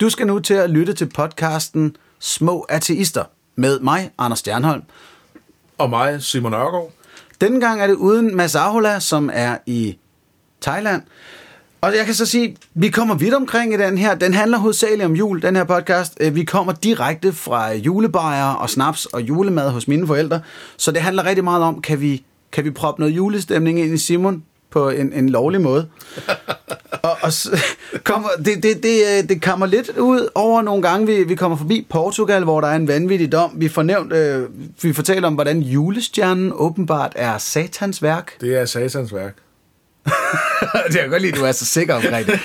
Du skal nu til at lytte til podcasten Små Ateister med mig, Anders Stjernholm. Og mig, Simon Ørgaard. Denne gang er det uden Mads Ahola, som er i Thailand. Og jeg kan så sige, vi kommer vidt omkring i den her. Den handler hovedsageligt om jul, den her podcast. Øh, Vi kommer direkte fra julebajer og snaps og julemad hos mine forældre. Så det handler rigtig meget om, kan vi, kan vi proppe noget julestemning ind i Simon på en, en lovlig måde. og, og så kommer, det, det, det, øh, det kommer lidt ud over nogle gange, vi, vi kommer forbi Portugal, hvor der er en vanvittig dom. Vi får nævnt, øh, vi fortæller om, hvordan julestjernen åbenbart er satans værk. Det er satans værk. det kan godt lide, at du er så sikker omkring det.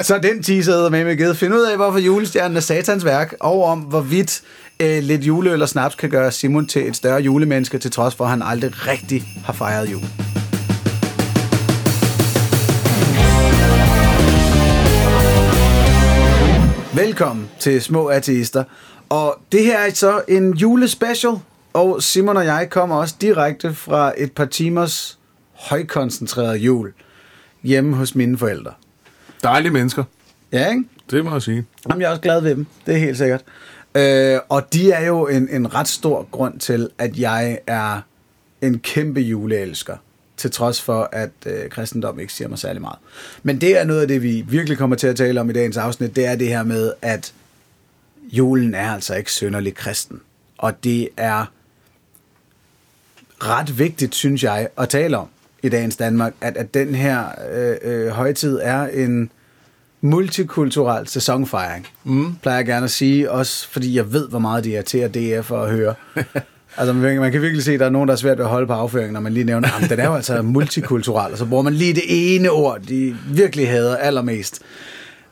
Så den teaser med med givet. Find ud af, hvorfor julestjernen er satans værk, og om hvorvidt øh, lidt juleøl og snaps kan gøre Simon til et større julemenneske, til trods for, at han aldrig rigtig har fejret jul. Velkommen til Små Ateister. Og det her er så en julespecial, og Simon og jeg kommer også direkte fra et par timers højkoncentreret jul hjemme hos mine forældre. Dejlige mennesker. Ja, ikke? Det må jeg sige. Jamen, jeg er også glad ved dem. Det er helt sikkert. Øh, og de er jo en, en ret stor grund til, at jeg er en kæmpe juleelsker. Til trods for, at øh, kristendom ikke siger mig særlig meget. Men det er noget af det, vi virkelig kommer til at tale om i dagens afsnit. Det er det her med, at julen er altså ikke sønderlig kristen. Og det er ret vigtigt, synes jeg, at tale om i dagens Danmark, at, at den her øh, øh, højtid er en multikulturel sæsonfejring. Mm. Plejer jeg gerne at sige, også fordi jeg ved, hvor meget det er til at DF at høre. altså, man, kan virkelig se, at der er nogen, der er svært ved at holde på afføringen, når man lige nævner, at den er jo altså multikulturel, og så bruger man lige det ene ord, de virkelig hader allermest.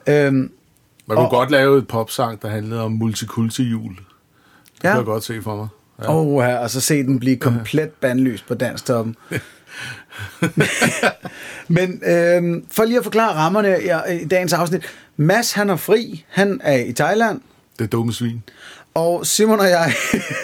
Øhm, Man kunne Og- godt lave et popsang, der handlede om multikulti-jul. Det Ja. kan jeg godt se for mig. Ja. Oh, her, og så se den blive komplet bandlyst på danstoppen. Men øhm, for lige at forklare rammerne i, i dagens afsnit. Mads, han er fri. Han er i Thailand. Det er dumme svin. Og Simon og jeg,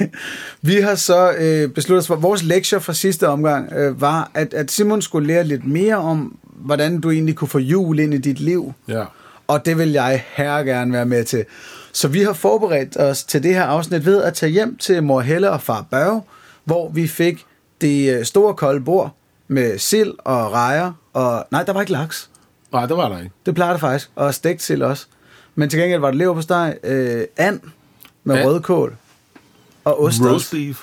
vi har så øh, besluttet os for, vores lektie fra sidste omgang øh, var, at, at Simon skulle lære lidt mere om, hvordan du egentlig kunne få jul ind i dit liv. Ja. Og det vil jeg her gerne være med til. Så vi har forberedt os til det her afsnit ved at tage hjem til mor Helle og far Børge, hvor vi fik det øh, store kolde bord med sild og rejer. Og, nej, der var ikke laks. Nej, det var der ikke. Det plejer det faktisk. Og stegt sild også. Men til gengæld var det lever på steg, øh, and med And. rødkål og ost. Roast beef.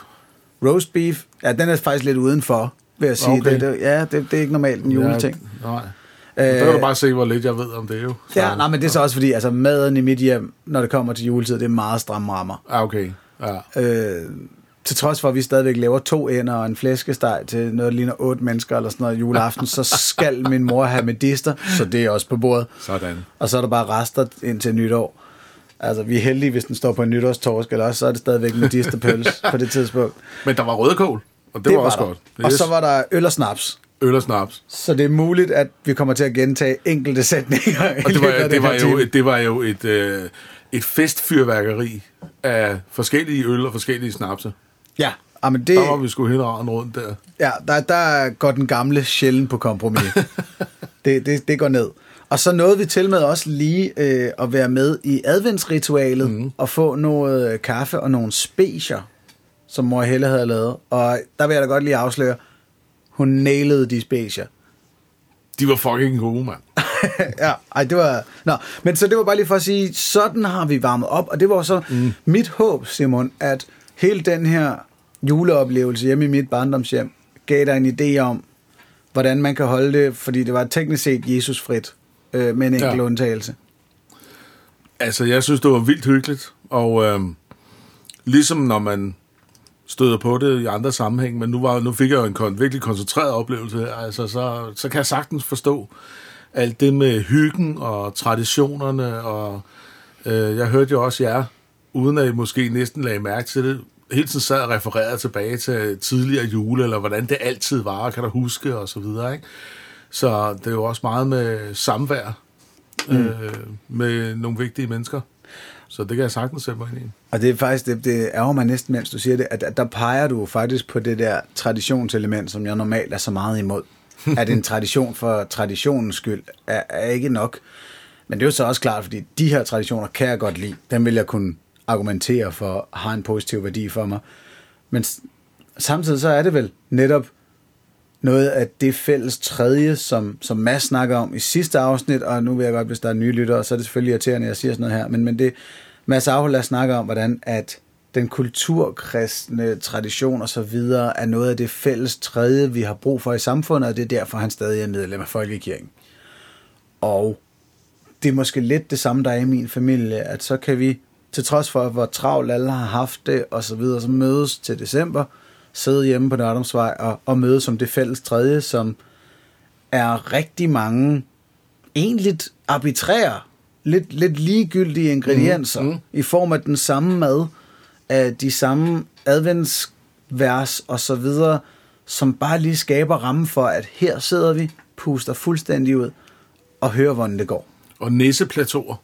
Roast beef. Ja, den er faktisk lidt udenfor, vil jeg sige. Okay. Det, det, ja, det, det er ikke normalt en juleting. Ja, nej. Øh, Der kan du bare se, hvor lidt jeg ved om det jo. Så, Ja, nej, men det er så også fordi, altså maden i mit hjem, når det kommer til juletid, det er meget stramme rammer. Ah, okay. Ja. Øh, til trods for, at vi stadigvæk laver to ender og en flæskesteg til noget, der ligner otte mennesker eller sådan noget juleaften, så skal min mor have medister, så det er også på bordet. Sådan. Og så er der bare rester indtil nytår. Altså, vi er heldige, hvis den står på en nytårstorsk, eller også så er det stadigvæk medisterpøls på det tidspunkt. Men der var rødkål, og det, det var også der. godt. Og så var der øl og snaps. Øl og snaps. Så det er muligt, at vi kommer til at gentage enkelte sætninger. Og det var, det den var, jo, et- det var jo et, øh, et festfyrværkeri af forskellige øl og forskellige snapse. Ja, ah, men det, Der var vi sgu helt rundt der. Ja, der, der går den gamle sjældent på kompromis. det, det, det går ned. Og så nåede vi til med også lige øh, at være med i adventsritualet mm. og få noget øh, kaffe og nogle specier, som mor Helle havde lavet. Og der vil jeg da godt lige afsløre, hun nailede de specier. De var fucking gode, mand. ja, ej, det var... Nå, men så det var bare lige for at sige, sådan har vi varmet op, og det var så mm. mit håb, Simon, at hele den her juleoplevelse hjemme i mit barndomshjem gav dig en idé om, hvordan man kan holde det, fordi det var teknisk set Jesusfrit, øh, med en enkelt Ja. undtagelse. Altså, jeg synes, det var vildt hyggeligt, og øh, ligesom når man støder på det i andre sammenhæng, men nu, var, nu fik jeg jo en kon- virkelig koncentreret oplevelse her, altså, så, så kan jeg sagtens forstå alt det med hyggen og traditionerne, og øh, jeg hørte jo også jer, uden at I måske næsten lagde mærke til det, hele tiden sad og refererede tilbage til tidligere jule, eller hvordan det altid var, kan du huske, og så videre, ikke? Så det er jo også meget med samvær mm. øh, med nogle vigtige mennesker. Så det kan jeg sagtens sætte mig ind i. Og det er faktisk, det, det ærger mig næsten, mens du siger det, at, at der peger du faktisk på det der traditionselement, som jeg normalt er så meget imod. at en tradition for traditionens skyld er, er ikke nok. Men det er jo så også klart, fordi de her traditioner kan jeg godt lide. Dem vil jeg kunne argumentere for, har en positiv værdi for mig. Men samtidig så er det vel netop noget af det fælles tredje, som, som Mads snakker om i sidste afsnit, og nu vil jeg godt, hvis der er nye lyttere, så er det selvfølgelig irriterende, at jeg siger sådan noget her, men, men det, Mads Ahola snakker om, hvordan at den kulturkristne tradition og så videre er noget af det fælles tredje, vi har brug for i samfundet, og det er derfor, han stadig er medlem af Folkekirken. Og det er måske lidt det samme, der er i min familie, at så kan vi, til trods for, hvor travlt alle har haft det, og så videre, så mødes til december, sidde hjemme på Nørdomsvej og, og mødes som det fælles tredje, som er rigtig mange egentlig arbitrære, lidt, lidt ligegyldige ingredienser, mm, mm. i form af den samme mad, af de samme adventsvers og så videre, som bare lige skaber rammen for, at her sidder vi, puster fuldstændig ud og hører, hvordan det går. Og nisseplateauer.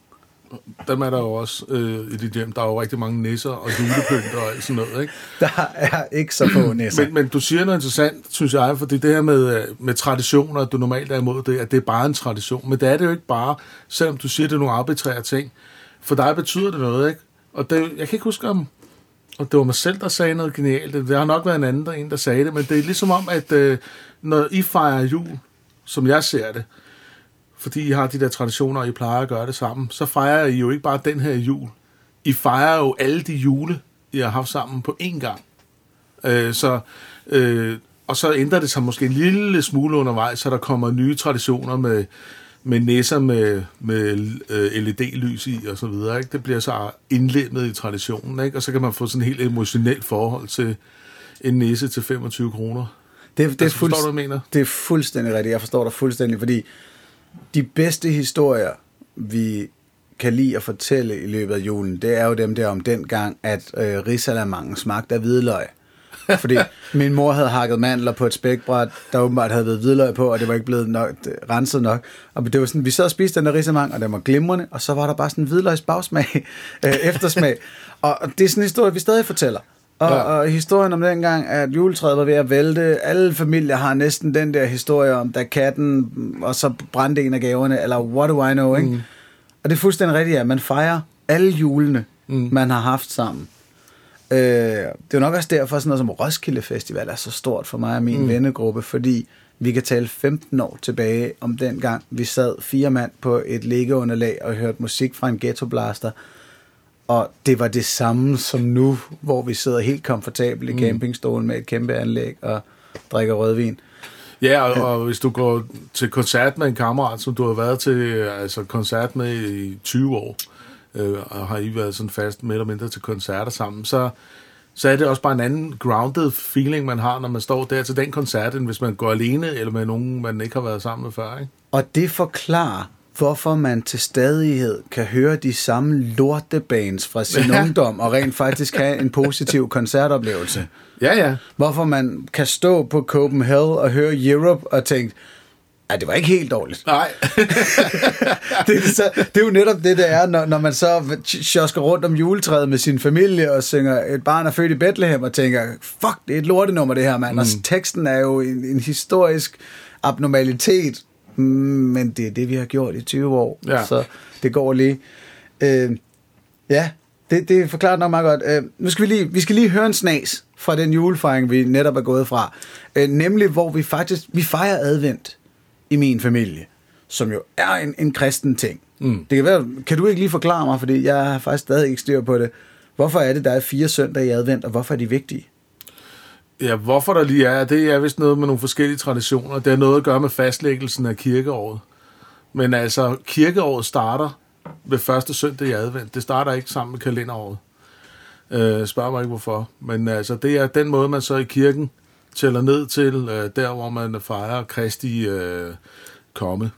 Dem er der jo også øh, i dit hjem. Der er jo rigtig mange nisser og julepynt og alt sådan noget, ikke? Der er ikke så få næser. Men, men du siger noget interessant, synes jeg, fordi det her med, øh, med traditioner, at du normalt er imod det, at det er bare en tradition. Men det er det jo ikke bare, selvom du siger, det er nogle arbitrære ting. For dig betyder det noget, ikke? Og det, jeg kan ikke huske om, og det var mig selv, der sagde noget genialt. Det har nok været en anden, der, en, der sagde det, men det er ligesom om, at øh, når I fejrer jul, som jeg ser det, fordi I har de der traditioner, og I plejer at gøre det sammen, så fejrer I jo ikke bare den her jul. I fejrer jo alle de jule, I har haft sammen på én gang. Øh, så, øh, og så ændrer det sig måske en lille smule undervejs, så der kommer nye traditioner med, med næser med, med øh, LED-lys i og så videre. Ikke? Det bliver så indlemmet i traditionen, ikke? og så kan man få sådan et helt emotionelt forhold til en næse til 25 kroner. Det, det, Altså, forstår du, mener? det er fuldstændig rigtigt. Jeg forstår dig fuldstændig, fordi de bedste historier, vi kan lide at fortælle i løbet af julen, det er jo dem der om den gang, at øh, risalamangen smagte af hvidløg. Fordi min mor havde hakket mandler på et spækbræt, der åbenbart havde været hvidløg på, og det var ikke blevet nok, renset nok. Og det var sådan, vi sad og spiste den der risalamang, og den var glimrende, og så var der bare sådan en hvidløgs bagsmag, øh, eftersmag. Og og det er sådan en historie, vi stadig fortæller. Og, Ja. og historien om dengang, at juletræet var ved at vælte, alle familier har næsten den der historie om, da katten, og så brændte en af gaverne, eller what do I know, ikke? Mm. Og det er fuldstændig rigtigt, at man fejrer alle julene, mm. man har haft sammen. Øh, det er jo nok også derfor, sådan noget som Roskilde Festival er så stort for mig og min mm. vennegruppe, fordi vi kan tale 15 år tilbage om den gang, vi sad fire mand på et liggeunderlag og hørte musik fra en ghettoblaster, og det var det samme som nu, hvor vi sidder helt komfortabelt i campingstolen med et kæmpe anlæg og drikker rødvin. Ja, og, og hvis du går til koncert med en kammerat, som du har været til altså koncert med i 20 år, øh, og har I været sådan fast mere eller mindre til koncerter sammen, så, så er det også bare en anden grounded feeling, man har, når man står der til den koncert, end hvis man går alene, eller med nogen, man ikke har været sammen med før, ikke? Og det forklarer, hvorfor man til stadighed kan høre de samme lortebands fra sin Ja. ungdom, og rent faktisk have en positiv koncertoplevelse. Ja, ja. Hvorfor man kan stå på Copenhagen og høre Europe og tænke, at det var ikke helt dårligt. Nej. det, er så, det er jo netop det, det er, når, når man så sjosker rundt om juletræet med sin familie og synger Et barn er født i Bethlehem og tænker, fuck, det er et lortenummer det her, mand. Mm. Og teksten er jo en, en historisk abnormalitet, Mm, men det er det, vi har gjort i 20 år, Ja. så det går lige. Øh, ja, det, det forklarer nok meget godt. Øh, nu skal vi lige, vi skal lige høre en snas fra den julefejring, vi netop er gået fra. Øh, nemlig, hvor vi faktisk, vi fejrer advent i min familie, som jo er en, en kristen ting. Mm. Det kan, være, kan du ikke lige forklare mig, fordi jeg har faktisk stadig ikke styr på det. Hvorfor er det, der er fire søndage i advent, og hvorfor er de vigtige? Ja, hvorfor der lige er, det er vist noget med nogle forskellige traditioner. Det har noget at gøre med fastlæggelsen af kirkeåret. Men altså, kirkeåret starter ved første søndag i advent. Det starter ikke sammen med kalenderåret. Øh, spørg mig ikke hvorfor. Men altså, det er den måde, man så i kirken tæller ned til, øh, der hvor man fejrer Kristi øh, komme.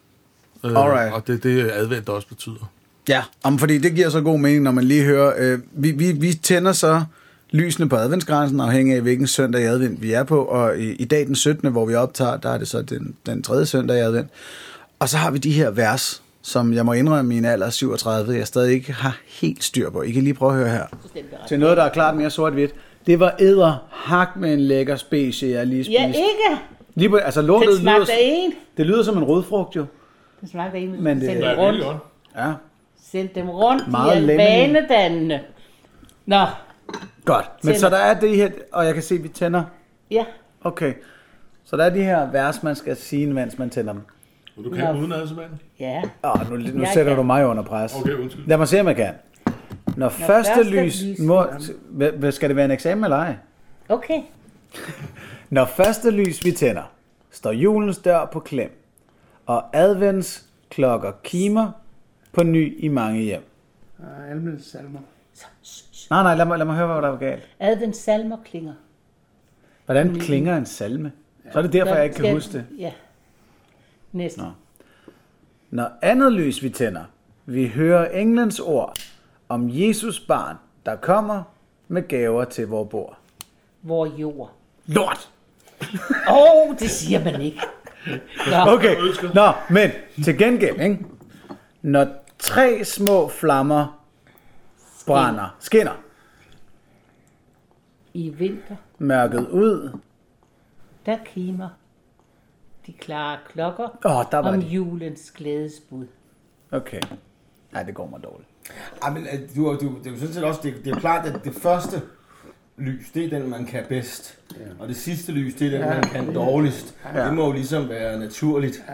Øh, Alright. Og det er det, advent også betyder. Ja, om, fordi det giver så god mening, når man lige hører, øh, vi, vi, vi tænder så lysene på adventsgrænsen, afhængig af hvilken søndag i advent vi er på, og i, i dag den 17., hvor vi optager, der er det så den, den tredje søndag i advent. Og så har vi de her vers, som jeg må indrømme i en alder af 37, jeg stadig ikke har helt styr på. I kan lige prøve at høre her. Til noget, der er klart mere sort-hvidt. Det var æder hak med en lækker specie, jeg lige spiste. Ja, ikke. Lige på, altså lortet Den lyder, en. det lyder som en rødfrugt jo. Den smagte en. Men det- Hvad er rundt. Ja, Send dem rundt, Meget de er lemming. vanedannende. Nå, godt. Men Tænder. så der er det her, og jeg kan se, at vi tænder. ja. Okay. Så der er de her vers, man skal sige, mens man tænder dem. Og du kan Nå. uden ad, simpelthen? Ja. Åh, nu, nu Jeg sætter kan. du mig under pres. Okay, undskyld. Lad mig se, om jeg kan. Når første første lys... lys Må, skal det være en eksamen eller ej? Okay. Når første lys vi tænder, står julens dør på klem, og advents klokker kimer på ny i mange hjem. Almens salmer. Nej, nej, lad mig, lad mig høre, hvad der var galt. Advents salmer klinger. Hvordan klinger en salme? Så er det derfor, jeg ikke kan Skal- huske det. Ja. Næste. Nå. Når andet lys vi tænder, vi hører englens ord om Jesus barn, der kommer med gaver til vor bord. Hvor jord. Lort! Åh, oh, det siger man ikke. Nå, Okay, nå, men til gengæld, ikke? Når tre små flammer brænder, skinner i vinter, mørket ud, der kimer de klare klokker Åh, der var om de. julens glædesbud. Okay. Nej, det går mig dårligt. Ej, men øh, du, du, det er jo sådan set også, det, det er jo klart, at det første lys, det er den, man kan bedst. Ja. Og det sidste lys, det er den, ja. man kan dårligst. Ja. Ja. Det må jo ligesom være naturligt.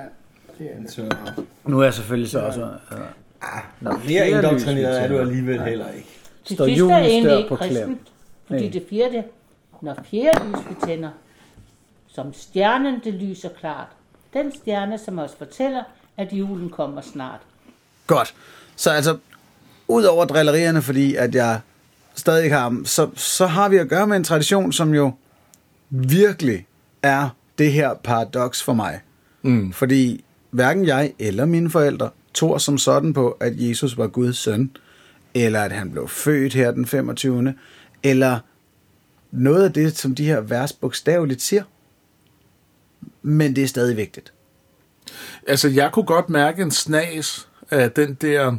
Det er det. Så, Nu er jeg selvfølgelig så også... Øh, når mere fjerde lys vi indoktrineret er du alligevel heller ikke. Det Står sidste er egentlig ikke på klem. kristent, fordi Nej. det fjerde, når fjerde lys vi tænder, som stjernen det lyser klart. Den stjerne, som os fortæller, at julen kommer snart. Godt. Så altså, ud over drillerierne, fordi at jeg stadig ikke har dem, så, så har vi at gøre med en tradition, som jo virkelig er det her paradoks for mig. Mm. Fordi hverken jeg eller mine forældre tror som sådan på, at Jesus var Guds søn, eller at han blev født her den 25. Eller noget af det, som de her vers bogstaveligt siger. Men det er stadig vigtigt. Altså, jeg kunne godt mærke en snas af den der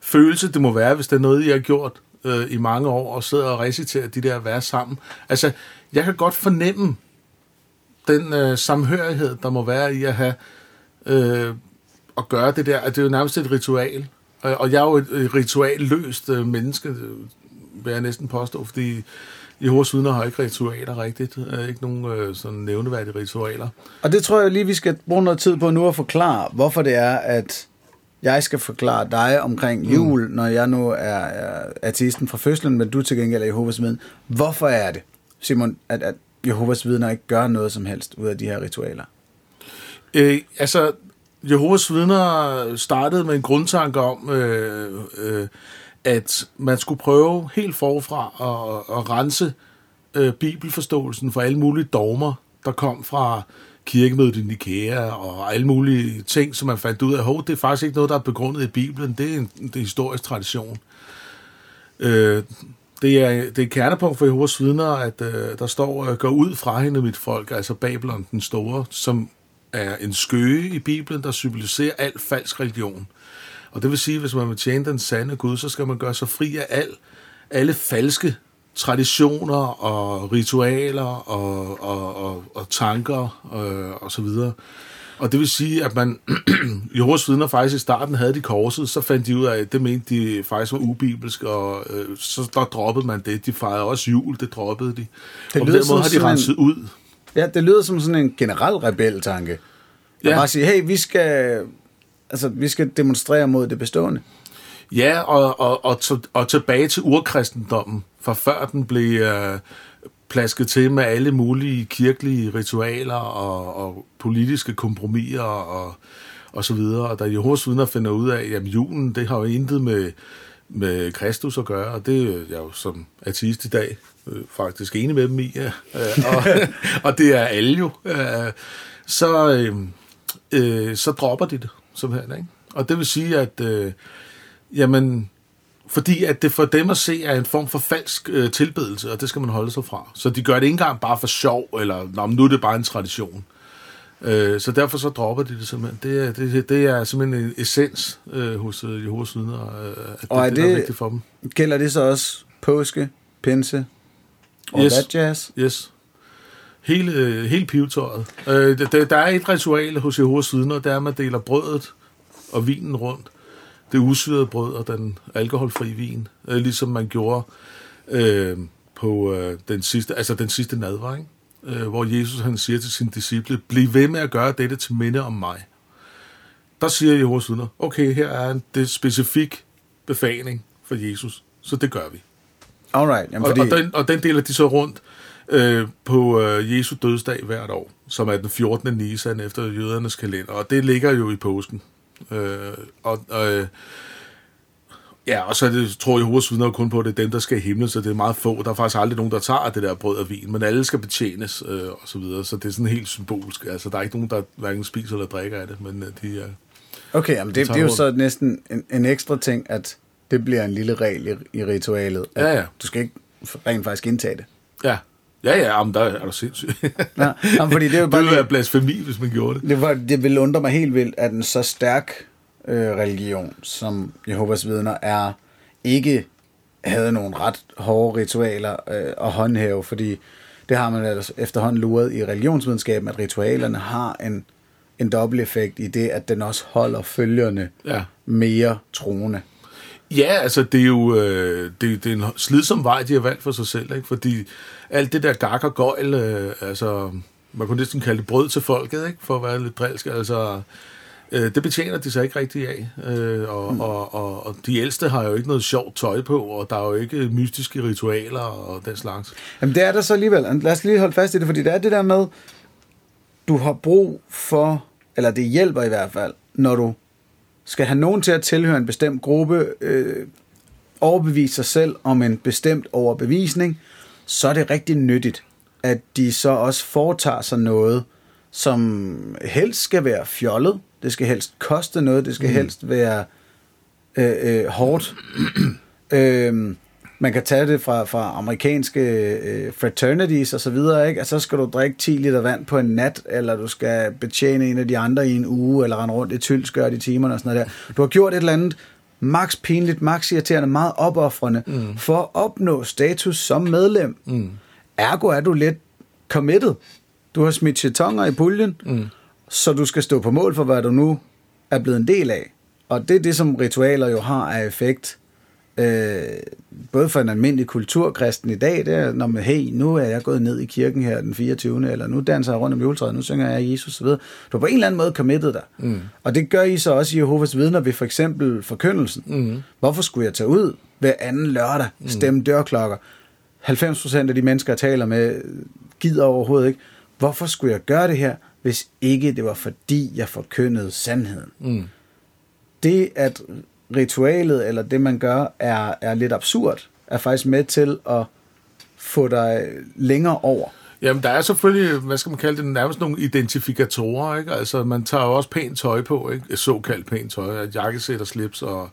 følelse, det må være, hvis det er noget, I har gjort øh, i mange år, og sidder og reciterer de der vers sammen. Altså, jeg kan godt fornemme den øh, samhørighed, der må være i at have øh, at gøre det der. Det er jo nærmest et ritual. Og, jeg er jo et, ritualløst øh, menneske, øh, vil jeg næsten påstå, fordi Jehovas vidner har ikke ritualer rigtigt. Øh, ikke nogen øh, sådan nævneværdige ritualer. Og det tror jeg lige, vi skal bruge noget tid på nu at forklare, hvorfor det er, at jeg skal forklare dig omkring jul, mm. når jeg nu er, er ateisten fra fødslen, men du til gengæld er Jehovas vidne. Hvorfor er det, Simon, at, at Jehovas vidner ikke gør noget som helst ud af de her ritualer? Øh, altså, Jehovas vidner startede med en grundtanke om, øh, øh, at man skulle prøve helt forfra at, at rense øh, bibelforståelsen for alle mulige dogmer, der kom fra kirkemødet i Nikea og alle mulige ting, som man fandt ud af, at det er faktisk ikke noget, der er begrundet i Bibelen, det er en, det er en historisk tradition. Øh, det er, det er et kernepunkt for Jehovas vidner, at øh, der står, øh, gå ud fra hende, mit folk, altså Babylon den store, som er en skøge i Bibelen, der symboliserer al falsk religion. Og det vil sige, at hvis man vil tjene den sande Gud, så skal man gøre sig fri af al, alle falske traditioner og ritualer og, og, og, og tanker øh, og så videre. Og det vil sige, at man, Jehovas vidner faktisk i starten havde de korset, så fandt de ud af, at det mente de faktisk var ubibelsk, og øh, så der droppede man det. De fejrede også jul, det droppede de. Det og på den måde har de renset ud. Ja, det lyder som sådan en generel rebeltanke. Ja. Bare sige, hey, vi skal, altså, vi skal demonstrere mod det bestående. Ja, og, og, og, til- og tilbage til urkristendommen, fra før den blev øh, plasket til med alle mulige kirkelige ritualer og, og politiske kompromiser og, og så videre. Og da Jehovas vidner finder ud af, at julen, det har jo intet med, med Kristus at gøre, og det er jeg jo som ateist i dag øh, faktisk enig med dem i, ja. øh, og, og det er alle jo. Øh, så, øh, øh, så dropper de det simpelthen. Ikke? Og det vil sige, at øh, jamen, fordi at det for dem at se er en form for falsk øh, tilbedelse, og det skal man holde sig fra. Så de gør det ikke engang bare for sjov, eller Nå, nu er det bare en tradition. Øh, så derfor så dropper de det simpelthen. Det er, det, det er simpelthen en essens øh, hos øh, Jehovas vidner, øh, at Og er det, det, der det- er vigtigt for dem. Gælder det så også påske, pinse og Yes. that jazz? Yes. Hele, øh, hele pivetøjet. Øh, der, der er et ritual hos Jehovas vidner, det er, at man deler brødet og vinen rundt det usyrede brød og den alkoholfri vin, øh, ligesom man gjorde øh, på øh, den sidste, altså den sidste nadvar, ikke? Øh, hvor Jesus han siger til sine disciple, bliv ved med at gøre dette til minde om mig. Der siger Jehovas vidner, okay, her er en det specifik befaling for Jesus, så det gør vi. Alright, jamen, Og, fordi, og, den, og den deler de så rundt øh, på øh, Jesu dødsdag hvert år, som er den 14. Nisan efter jødernes kalender, og det ligger jo i påsken. Øh, og, øh, ja, og så det, tror jeg, hovedsvidner kun på, at det er dem, der skal i himlen, så det er meget få. Der er faktisk aldrig nogen, der tager det der brød og vin, men alle skal betjenes øh, og så videre, så det er sådan helt symbolsk. Altså, der er ikke nogen, der hverken spiser eller drikker af det, men øh, de er... okay, jamen, det, det er jo så næsten en, en ekstra ting, at det bliver en lille regel i, i ritualet. At Ja, ja. Du skal ikke rent faktisk indtage det. Ja, ja, ja, jamen, der er du sindssyg. Ja, jamen, fordi det er jo det bare ville lige- være blasfemi, hvis man gjorde det. Det, var, det vil undre mig helt vildt, at en så stærk øh, religion, som Jehovas vidner er, ikke havde nogle ret hårde ritualer øh, at håndhæve, fordi det har man altså efterhånden luret i religionsvidenskaben, at ritualerne har en, en dobbelt effekt i det, at den også holder følgerne Ja. mere troende. Ja, altså det er jo øh, det, det er en slidsom vej, de har valgt for sig selv, ikke? fordi alt det der gak og gøjl, øh, altså man kunne næsten kalde det brød til folket, ikke? for at være lidt drilsk, altså øh, det betjener de sig ikke rigtig af, øh, og, mm. og, og, og de ældste har jo ikke noget sjovt tøj på, og der er jo ikke mystiske ritualer og den slags. Jamen det er der så alligevel. Lad os lige holde fast i det, fordi det er det der med, du har brug for, eller det hjælper i hvert fald, når du skal have nogen til at tilhøre en bestemt gruppe, øh, overbevise sig selv om en bestemt overbevisning, så er det rigtig nyttigt, at de så også foretager sig noget, som helst skal være fjollet, det skal helst koste noget, det skal mm. helst være øh, øh, hårdt. øh, man kan tage det fra, fra amerikanske øh, fraternities og så videre, ikke? Altså, så skal du drikke 10 liter vand på en nat, eller du skal betjene en af de andre i en uge, eller rende rundt i tyldskørt i timerne og sådan noget der. Du har gjort et eller andet max pinligt, max irriterende, meget opoffrende, mm. for at opnå status som medlem. Mm. Ergo er du lidt committed. Du har smidt chetonger i puljen, mm. så du skal stå på mål for, hvad du nu er blevet en del af. Og det er det, som ritualer jo har af effekt. Øh, både for en almindelig kulturkristen i dag, det er, når man, hey, nu er jeg gået ned i kirken her den 24. eller nu danser jeg rundt om juletræet, nu synger jeg Jesus osv. Du har på en eller anden måde committed dig. Mm. Og det gør I så også i Jehovas vidner ved for eksempel forkyndelsen. Mm. Hvorfor skulle jeg tage ud hver anden lørdag, stemme dørklokker? 90% af de mennesker, jeg taler med, gider overhovedet ikke. Hvorfor skulle jeg gøre det her, hvis ikke det var fordi, jeg forkyndede sandheden? Mm. Det, at ritualet, eller det man gør, er, er lidt absurd, er faktisk med til at få dig længere over. Jamen, der er selvfølgelig, hvad skal man kalde det, nærmest nogle identifikatorer, ikke? Altså, man tager jo også pænt tøj på, ikke? Såkaldt pænt tøj, jakkesæt og slips og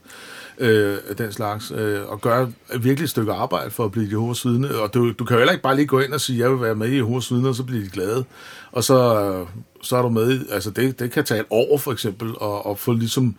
øh, den slags, øh, og gøre et virkelig stykke arbejde for at blive Jehovas vidne. Og du, du kan jo heller ikke bare lige gå ind og sige, jeg vil være med i Jehovas vidne, og så bliver de glade. Og så, øh, så er du med, i- altså det, det kan tage et år for eksempel, og, og få ligesom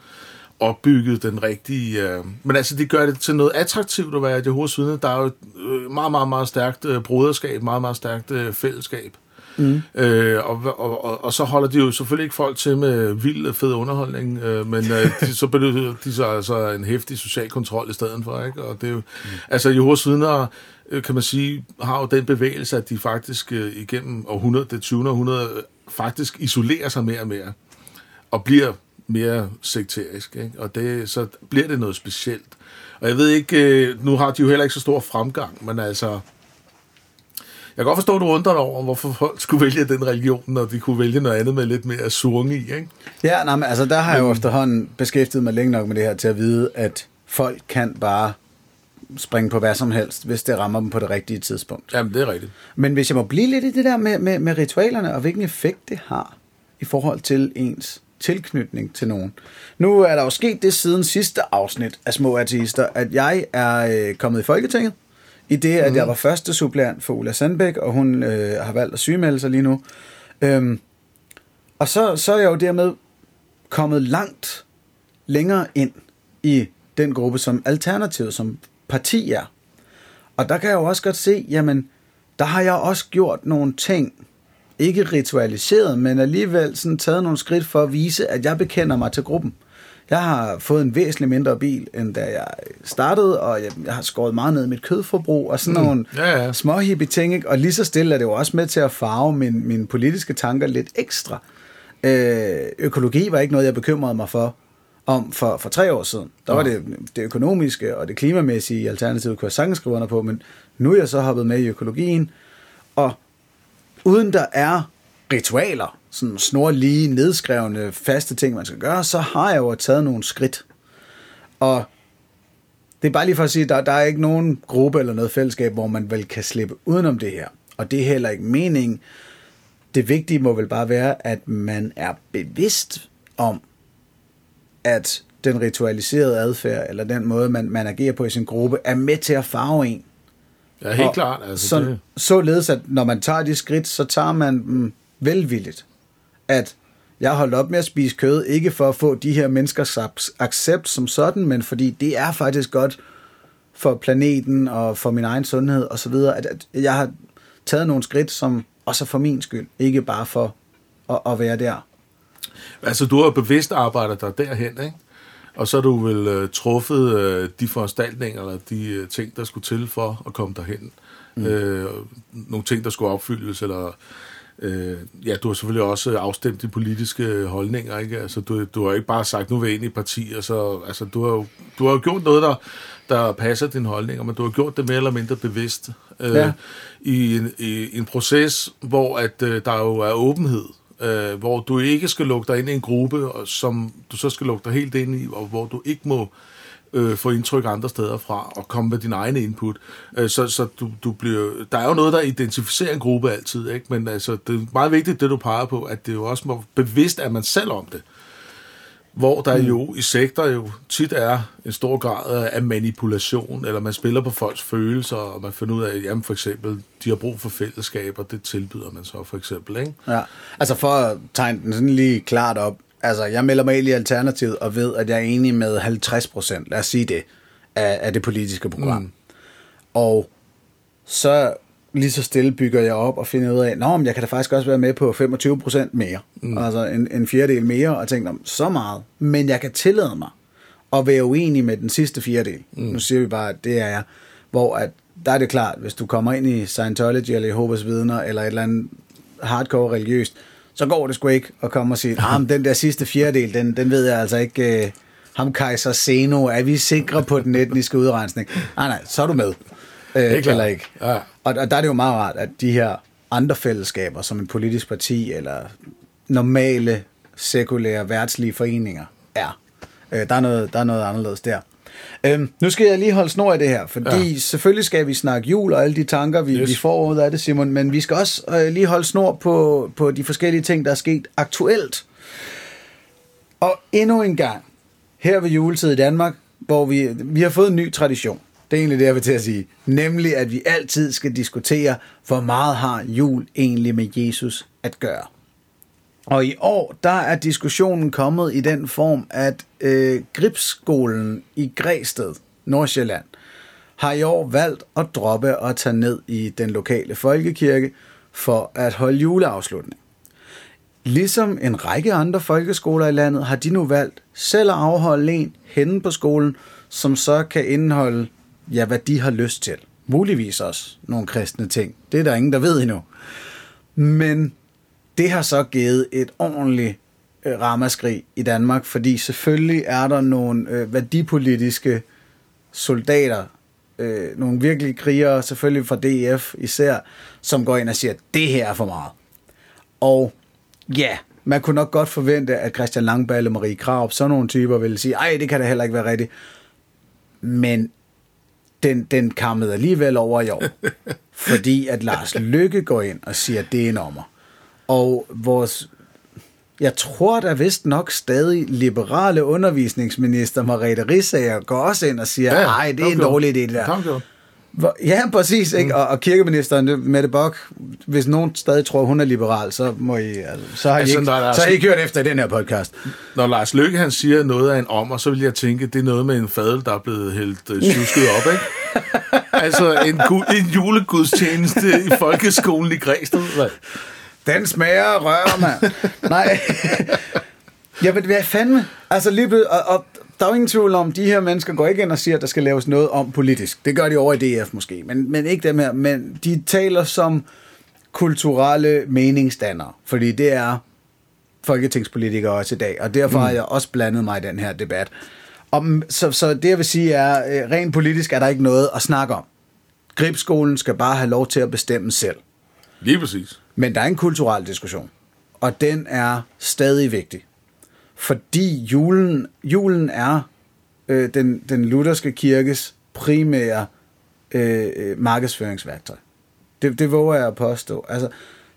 opbygget den rigtige... Øh, men altså, de gør det til noget attraktivt at være Jehovas vidne. Der er jo et øh, meget, meget, meget stærkt øh, broderskab, meget, meget stærkt øh, fællesskab. Mm. Øh, og, og, og, og så holder de jo selvfølgelig ikke folk til med vild fed underholdning, øh, men øh, de, så benytter de så altså en hæftig social kontrol i stedet for, ikke? Og det er jo, mm. altså Jehovas vidner, øh, kan man sige, har jo den bevægelse, at de faktisk øh, igennem århundrede, det 20. århundrede, øh, faktisk isolerer sig mere og mere, og bliver mere sekterisk, ikke? og det, så bliver det noget specielt. Og jeg ved ikke, øh, nu har de jo heller ikke så stor fremgang, men altså, jeg kan godt forstå, at du undrer dig over, hvorfor folk skulle vælge den religion, når de kunne vælge noget andet med lidt mere surung i, ikke? Ja, nej, men altså der har jeg jo efterhånden beskæftiget mig længe nok med det her til at vide, at folk kan bare springe på hvad som helst, hvis det rammer dem på det rigtige tidspunkt. Jamen, det er rigtigt. Men hvis jeg må blive lidt i det der med, med, med ritualerne, og hvilken effekt det har i forhold til ens tilknytning til nogen. Nu er der jo sket det siden sidste afsnit af Små Artister, at jeg er øh, kommet i Folketinget, i det, at mm. jeg var første suppleant for Ulla Sandbæk, og hun øh, har valgt at sygemelde sig lige nu. Øhm, og så, så er jeg jo dermed kommet langt længere ind i den gruppe, som Alternativet, som parti er. Og der kan jeg jo også godt se, jamen, der har jeg også gjort nogle ting, ikke ritualiseret, men alligevel sådan taget nogle skridt for at vise, at jeg bekender mig til gruppen. Jeg har fået en væsentlig mindre bil, end da jeg startede, og jeg, jeg har skåret meget ned i mit kødforbrug, og sådan nogle Ja, ja. små hippie ting, ikke? og lige så stille er det jo også med til at farve min, mine politiske tanker lidt ekstra. Øh, økologi var ikke noget, jeg bekymrede mig for om for, for tre år siden. Der var det, det økonomiske og det klimamæssige i Alternativet, kunne jeg sagtens skrive under på, men nu er jeg så hoppet med i økologien, og uden der er ritualer, sådan snorlige, nedskrevne, faste ting, man skal gøre, så har jeg jo taget nogle skridt. Og det er bare lige for at sige, der, der er ikke nogen gruppe eller noget fællesskab, hvor man vel kan slippe udenom det her. Og det er heller ikke meningen. Det vigtige må vel bare være, at man er bevidst om, at den ritualiserede adfærd, eller den måde, man, man agerer på i sin gruppe, er med til at farve en. Ja, helt Og klart. Altså, så, det, således, at når man tager de skridt, så tager man dem velvilligt. At jeg har holdt op med at spise kød, ikke for at få de her menneskers ac- accept som sådan, men fordi det er faktisk godt for planeten og for min egen sundhed og så videre, at, at jeg har taget nogle skridt, som også er for min skyld, ikke bare for at, at være der. Altså, du har bevidst arbejdet dig derhen, ikke? Og så har du vel uh, truffet uh, de foranstaltninger, eller de uh, ting, der skulle til for at komme derhen. Mm. Uh, nogle ting, der skulle opfyldes, eller... Uh, ja, du har selvfølgelig også afstemt de politiske holdninger, ikke? Altså, du, du har ikke bare sagt, nu vil jeg ind i parti, og så... Altså, du har jo du har jo gjort noget, der, der passer dine holdninger, men du har gjort det mere eller mindre bevidst. Uh, Ja. i, en, i en proces, hvor at, uh, der jo er åbenhed, øh, hvor du ikke skal lukke dig ind i en gruppe, og som du så skal lukke dig helt ind i, og hvor du ikke må øh, få indtryk andre steder fra, og komme med din egen input. Øh, så så du, du bliver, der er jo noget, der identificerer en gruppe altid, ikke? men altså, det er meget vigtigt, det du peger på, at det jo også må bevidst, at man selv om det. Hvor der jo i sektor jo tit er en stor grad af manipulation, eller man spiller på folks følelser, og man finder ud af, jamen for eksempel, de har brug for fællesskab, og det tilbyder man så for eksempel, ikke? Ja, altså for at tegne den sådan lige klart op. Altså, jeg melder mig ind i Alternativet og ved, at jeg er enig med 50 procent, lad os sige det, af, af det politiske program. Mm. Og så lige så stille bygger jeg op og finder ud af, at jeg kan da faktisk også være med på 25 procent mere. Mm. Altså en, en fjerdedel mere, og tænker, "Nå, så meget. Men jeg kan tillade mig at være uenig med den sidste fjerdedel. Mm. Nu siger vi bare, at det er jeg. Hvor at, der er det klart, hvis du kommer ind i Scientology eller Jehovas vidner, eller et eller andet hardcore religiøst, så går det sgu ikke at komme og sige, ah, men den der sidste fjerdedel, den, den ved jeg altså ikke, øh, ham Kaiser Seno, er vi sikre på den etniske udrensning? Nej, nej, så er du med. Øh, klart. eller ikke. Ja. Og, og der er det jo meget rart, at de her andre fællesskaber, som en politisk parti eller normale, sekulære, værtslige foreninger er. Øh, der, er noget, der er noget anderledes der. Øhm, nu skal jeg lige holde snor i det her, fordi ja. selvfølgelig skal vi snakke jul og alle de tanker, vi, yes. Vi får ud af det, Simon, men vi skal også øh, lige holde snor på, på de forskellige ting, der er sket aktuelt. Og endnu en gang, her ved juletid i Danmark, hvor vi, vi har fået en ny tradition. Det er egentlig det, jeg vil til at sige. Nemlig, at vi altid skal diskutere, hvor meget har jul egentlig med Jesus at gøre. Og i år, der er diskussionen kommet i den form, at øh, Gribskolen i Græsted, Nordsjælland, har i år valgt at droppe og tage ned i den lokale folkekirke for at holde juleafslutning. Ligesom en række andre folkeskoler i landet, har de nu valgt selv at afholde en henne på skolen, som så kan indeholde, ja, hvad de har lyst til. Muligvis også nogle kristne ting. Det er der ingen, der ved endnu. Men det har så givet et ordentligt øh, ramaskrig i Danmark, fordi selvfølgelig er der nogle øh, værdipolitiske soldater, øh, nogle virkelige krigere, selvfølgelig fra DF især, som går ind og siger, at det her er for meget. Og ja, man kunne nok godt forvente, at Christian Langballe og Marie Kraup, sådan nogle typer, ville sige, ej, det kan da heller ikke være rigtigt. Men den, den kammede alligevel over i år. fordi at Lars Lykke går ind og siger, at det er en ommer. Og vores, jeg tror da vist nok stadig liberale undervisningsminister Margrethe Rissager går også ind og siger, Ja, ja. nej, det er en dårlig idé det der. Ja, præcis. Ikke? Og, og kirkeministeren, Mette Bock, hvis nogen stadig tror, hun er liberal, så, må I, altså, så, har, Altså, I ikke, så har I ikke hørt efter i den her podcast. Når Lars Løkke han siger noget af en ommer, så vil jeg tænke, det er noget med en fadel, der er blevet hældt øh, op, ikke? altså en, en julegudstjeneste i folkeskolen i Græsted. Hvad? Den smager rør, mand. Nej. Ja, men hvad fandme? Altså lige blevet, og, og der er jo ingen tvivl om, de her mennesker går ikke ind og siger, at der skal laves noget om politisk. Det gør de over i DF måske, men, men ikke dem her. Men de taler som kulturelle meningsdannere, fordi det er folketingspolitikere også i dag, og derfor mm. har jeg også blandet mig i den her debat. Om, så, så det jeg vil sige er, øh, rent politisk er der ikke noget at snakke om. Gribskolen skal bare have lov til at bestemme selv. Lige præcis. Men der er en kulturel diskussion, og den er stadig vigtig. Fordi julen, julen er øh, den, den lutherske kirkes primære øh, øh, markedsføringsværktøj. Det, det våger jeg at påstå. Altså,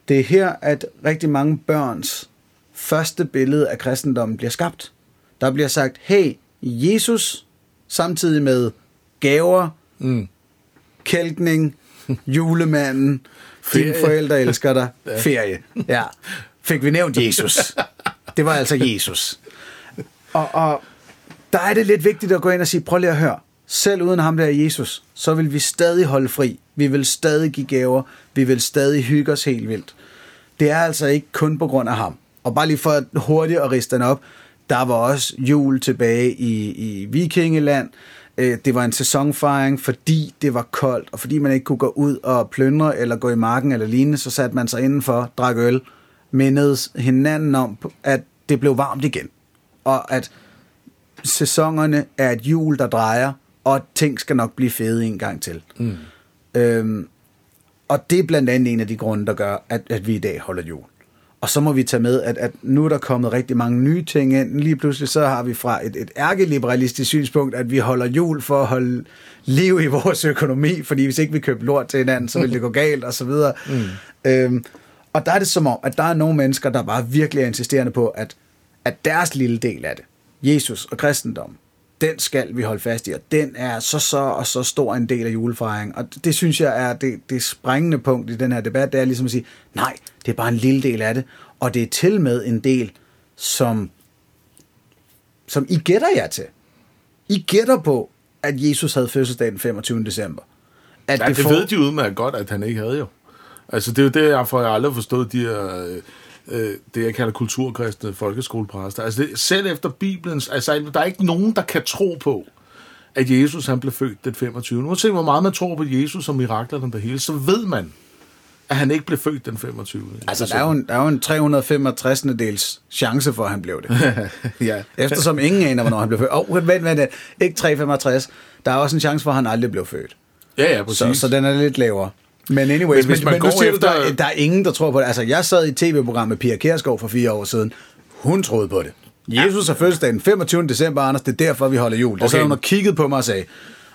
det er her, at rigtig mange børns første billede af kristendommen bliver skabt. Der bliver sagt, hey, Jesus, samtidig med gaver, Mm. kælkning, julemanden, dine forældre elsker dig, ferie. Ja. Fik vi nævnt Jesus. Det var altså Jesus. Og, og der er det lidt vigtigt at gå ind og sige, prøv lige at høre, selv uden ham der Jesus, så vil vi stadig holde fri. Vi vil stadig give gaver. Vi vil stadig hygge os helt vildt. Det er altså ikke kun på grund af ham. Og bare lige for hurtigt at riste den op, der var også jul tilbage i, i Vikingeland. Øh, det var en sæsonfejring, fordi det var koldt, og fordi man ikke kunne gå ud og plyndre eller gå i marken eller lignende, så satte man sig indenfor, drak øl, mindedes hinanden om, at det blev varmt igen. Og at sæsonerne er et hjul, der drejer, og ting skal nok blive fede en gang til. Mm. Øhm, og det er blandt andet en af de grunde, der gør, at, at vi i dag holder jul. Og så må vi tage med, at, at nu er der kommet rigtig mange nye ting ind. Lige pludselig så har vi fra et, et ærkeliberalistisk synspunkt, at vi holder jul for at holde liv i vores økonomi, fordi hvis ikke vi køber lort til hinanden, så vil det gå galt og så videre. Mm. Øhm, og der er det som om, at der er nogle mennesker, der bare virkelig er insisterende på, at, at deres lille del af det, Jesus og kristendom, den skal vi holde fast i, og den er så så og så stor en del af julefejringen. Og det, synes jeg er det, det springende punkt i den her debat, det er ligesom at sige, nej, det er bare en lille del af det, og det er til med en del, som, som I gætter jer til. I gætter på, at Jesus havde fødselsdag den 25. december. At Ja, det, det ved de udmærket godt, at han ikke havde jo. Altså, det er jo det, jeg for jeg aldrig har forstået de her, øh, øh, det, jeg kalder kulturkristne folkeskolepræster. Altså, det, selv efter Bibelens, altså, der er ikke nogen, der kan tro på, at Jesus han blev født den 25. Nu se, hvor meget man tror på Jesus og miraklerne der hele, så ved man, at han ikke blev født den 25. Altså, der er jo en, der er jo en 365. dels chance for, at han blev det. ja. Eftersom ingen aner, hvornår han blev født. Åh, oh, vent, vent, vent. Ikke 365. Der er også en chance for, at han aldrig blev født. Ja, ja, præcis. Så, så den er lidt lavere. Men anyways, Men hvis men, man men, går nu siger efter- du, der, der er ingen, der tror på det. Altså, jeg sad i et tv-program med Pia Kjærsgaard for fire år siden. Hun troede på det. Jesus er fødselsdag den 25. december, Anders. Det er derfor, vi holder jul. Der Okay. sad hun og kiggede på mig og sagde...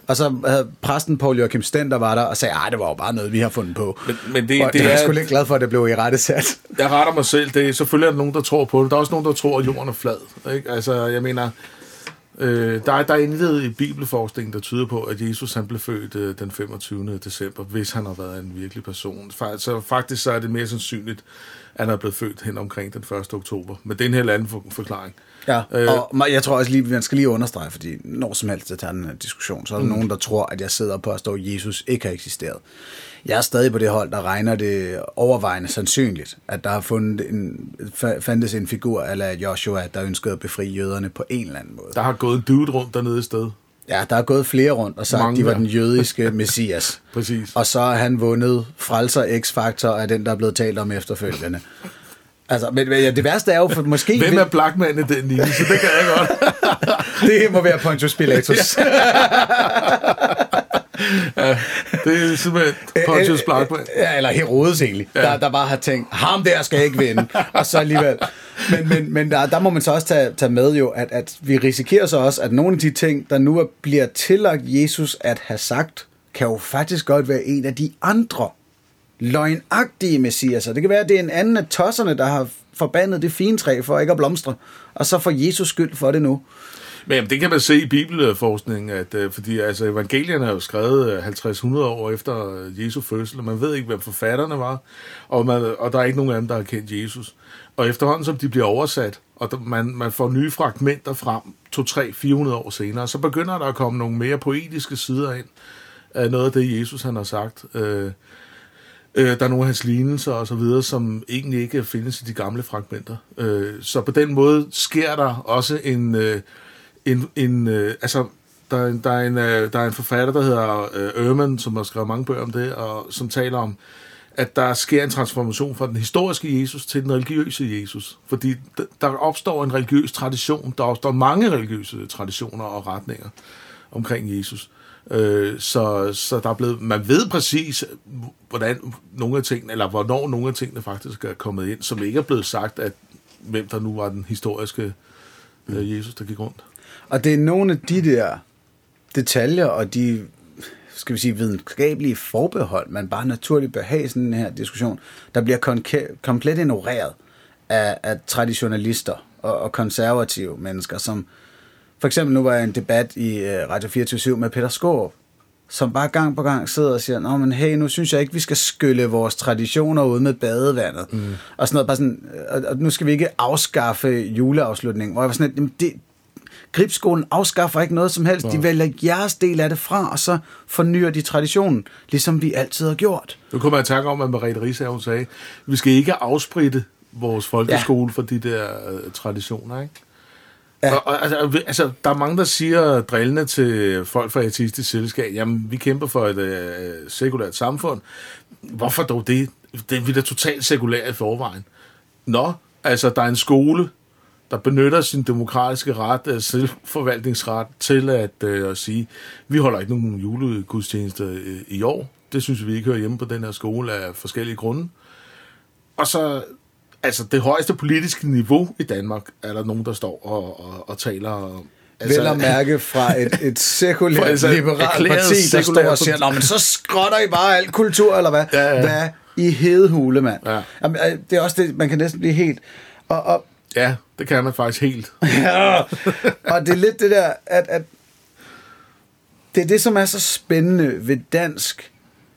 Og så havde præsten Paul Joachim Sten, der var der, og sagde, at det var jo bare noget, vi har fundet på. Men- men det- og det det er jeg sgu lidt glad for, at det blev i rette sat. jeg retter mig selv. Det er, selvfølgelig er der nogen, der tror på det. Der er også nogen, der tror, at jorden er flad. Ikke? Altså, jeg mener, øh, der, er, der er intet i bibelforskningen, der tyder på, at Jesus han blev født øh, den 25. december, hvis han har været en virkelig person. Så faktisk så er det mere sandsynligt, at han er blevet født hen omkring den 1. oktober. Men det er en helt anden for- forklaring. Ja, Øh. og jeg tror også lige, man skal lige understrege, fordi når som helst jeg tager den her diskussion, så er der mm. nogen, der tror, at jeg sidder på at stå, at Jesus ikke har eksisteret. Jeg er stadig på det hold, der regner det overvejende sandsynligt, at der har fundet en, fa- fandtes en figur af Joshua, der ønskede at befri jøderne på en eller anden måde. Der har gået en dude rundt dernede et sted. Ja, der er gået flere rundt og sagt, Mange, at de var ja. den jødiske messias. Præcis. Og så har han vundet frelser X-Factor af den, der er blevet talt om efterfølgende. Altså, men men ja, det værste er jo, for måske... Hvem er Blackman i den linje? Så det kan jeg godt. Det må være Pontius Pilatus. Det er simpelthen Pontius Blackman. Ja, eller Herodes egentlig, ja. der, der bare har tænkt, ham der skal ikke vinde, og så alligevel. Men, men, men der, der må man så også tage, tage med jo, at, at vi risikerer så også, at nogle af de ting, der nu er, bliver tillagt Jesus at have sagt, kan jo faktisk godt være en af de andre løgnagtige messiaser. Det kan være, at det er en anden af tosserne, der har forbandet det fine træ for ikke at blomstre, og så får Jesus skyld for det nu. Men jamen, det kan man se i bibelforskningen, at, øh, fordi altså, evangelierne er jo skrevet øh, 50-100 år efter øh, Jesu fødsel, og man ved ikke, hvem forfatterne var, og, man, og der er ikke nogen af dem, der har kendt Jesus. Og efterhånden, som de bliver oversat, og der, man, man får nye fragmenter frem, 2-3-400 år senere, så begynder der at komme nogle mere poetiske sider ind af noget af det, Jesus han har sagt. Øh, Øh, der er nogle af hans lignelser og så videre, som egentlig ikke findes i de gamle fragmenter. Øh, så på den måde sker der også en... Øh, en, en øh, altså, der, er en- der, er en, øh, der er en forfatter, der hedder øh, som har skrevet mange bøger om det, og som taler om, at der sker en transformation fra den historiske Jesus til den religiøse Jesus. Fordi der opstår en religiøs tradition, der opstår mange religiøse traditioner og retninger omkring Jesus. Øh, så, så der er blevet, man ved præcis, hvordan nogle af tingene, eller hvornår nogle af tingene faktisk er kommet ind, som ikke er blevet sagt, at hvem der nu var den historiske øh, Jesus, der gik rundt. Og det er nogle af de der detaljer og de, skal vi sige, videnskabelige forbehold, man bare naturligt bør have i sådan en her diskussion, der bliver konke- komplet ignoreret af, af traditionalister og, og konservative mennesker, som for eksempel nu var jeg i en debat i uh, Radio 24 med Peter Skårup, som bare gang på gang sidder og siger, Nå, men hey, nu synes jeg ikke, vi skal skylle vores traditioner ud med badevandet. Mm. Og sådan noget, bare sådan, og, og nu skal vi ikke afskaffe juleafslutningen. Hvor jeg var sådan, lidt, jamen, det, Gribskolen afskaffer ikke noget som helst. De vælger jeres del af det fra, og så fornyer de traditionen, ligesom vi altid har gjort. Nu kommer jeg i tanke om, at Merete Risager, hun sagde, vi skal ikke afspritte vores folkeskole ja. for de der øh, traditioner, ikke? Ja. Ja. Og, og, altså, altså, der er mange, der siger drillende til folk fra ateistisk selskab, jamen, vi kæmper for et øh, sekulært samfund. Hvorfor dog det? det? Vi er da totalt sekulære i forvejen. Nå, altså, der er en skole, der benytter sin demokratiske ret, øh, selvforvaltningsret, til at, øh, at sige, vi holder ikke nogen julegudstjeneste øh, i år. Det synes vi ikke hører hjemme på den her skole af forskellige grunde. Og så, altså det højeste politiske niveau i Danmark, er der nogen, der står og, og, og taler om. Altså, Vel at mærke fra et, et sekulært, altså, liberalt parti, der står og siger. Nå, men så skrotter I bare al kultur, eller hvad? Ja, ja. Hvad i hedehule, mand? Ja. Jamen, øh, det er også det, man kan næsten blive helt... Og, og, Ja, det kan man faktisk helt. ja, og det er lidt det der, at, at det er det, som er så spændende ved dansk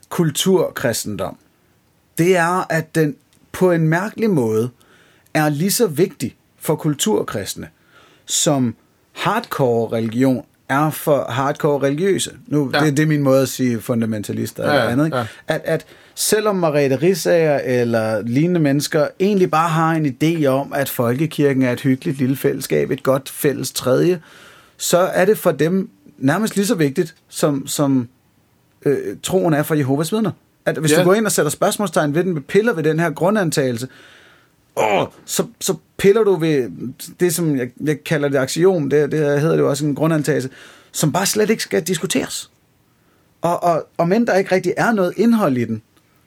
kulturkristendom. Det er, at den på en mærkelig måde er lige så vigtig for kulturkristne, som hardcore religion er for hardcore religiøse. Nu, ja. Det, det er min måde at sige fundamentalister Ja, eller andet. Ikke? ja. At, at selvom Marete Rissager eller lignende mennesker egentlig bare har en idé om, at folkekirken er et hyggeligt lille fællesskab, et godt fælles tredje, så er det for dem nærmest lige så vigtigt, som, som øh, troen er for Jehovas vidner. At hvis. Ja. du går ind og sætter spørgsmålstegn ved den, piller ved den her grundantagelse, åh, så, så piller du ved det, som jeg, jeg kalder det axiom, det, det hedder det jo også en grundantagelse, som bare slet ikke skal diskuteres. Og, og, og men der ikke rigtig er noget indhold i den,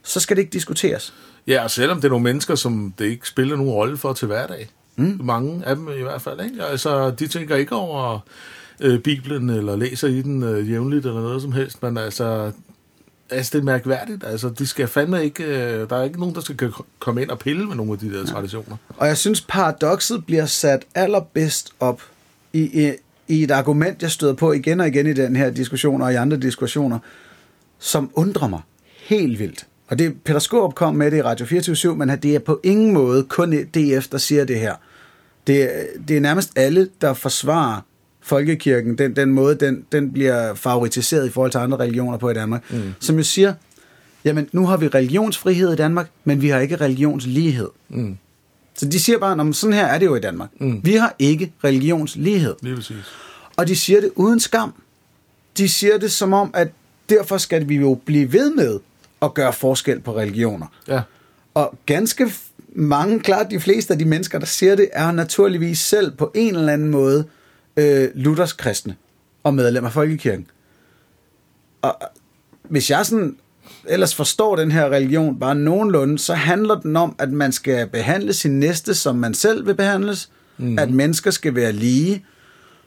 så skal det ikke diskuteres. Ja, og selvom det er nogle mennesker, som det ikke spiller nogen rolle for til hverdag. Mm. Mange af dem i hvert fald. Ikke? Altså, de tænker ikke over øh, Bibelen, eller læser i den øh, jævnligt, eller noget som helst. Men altså, altså, det er mærkværdigt. Altså, de skal fandme ikke... Øh, der er ikke nogen, der skal komme ind og pille med nogle af de der traditioner. Og jeg synes, paradokset bliver sat allerbedst op i, i, i et argument, jeg støder på igen og igen i den her diskussion og i andre diskussioner, som undrer mig helt vildt. Og det Peter Skårup kom med det i Radio 24 men det er på ingen måde kun DF, der siger det her. Det, er- det er nærmest alle, der forsvarer folkekirken, den, den måde, den, den bliver favoritiseret i forhold til andre religioner på i Danmark, mm. som jo siger, jamen nu har vi religionsfrihed i Danmark, men vi har ikke religionslighed. Mm. Så de siger bare, "Nå, sådan her er det jo i Danmark. Mm. Vi har ikke religionslighed. Lige præcis. Og de siger det uden skam. De siger det som om, at derfor skal vi jo blive ved med at gøre forskel på religioner. Ja. Og ganske mange, klart de fleste af de mennesker, der siger det, er naturligvis selv på en eller anden måde øh, Luthers kristne og medlem af Folkekirken. Og øh, hvis jeg sådan ellers forstår den her religion bare nogenlunde, så handler den om, at man skal behandle sin næste, som man selv vil behandles, mm. at mennesker skal være lige.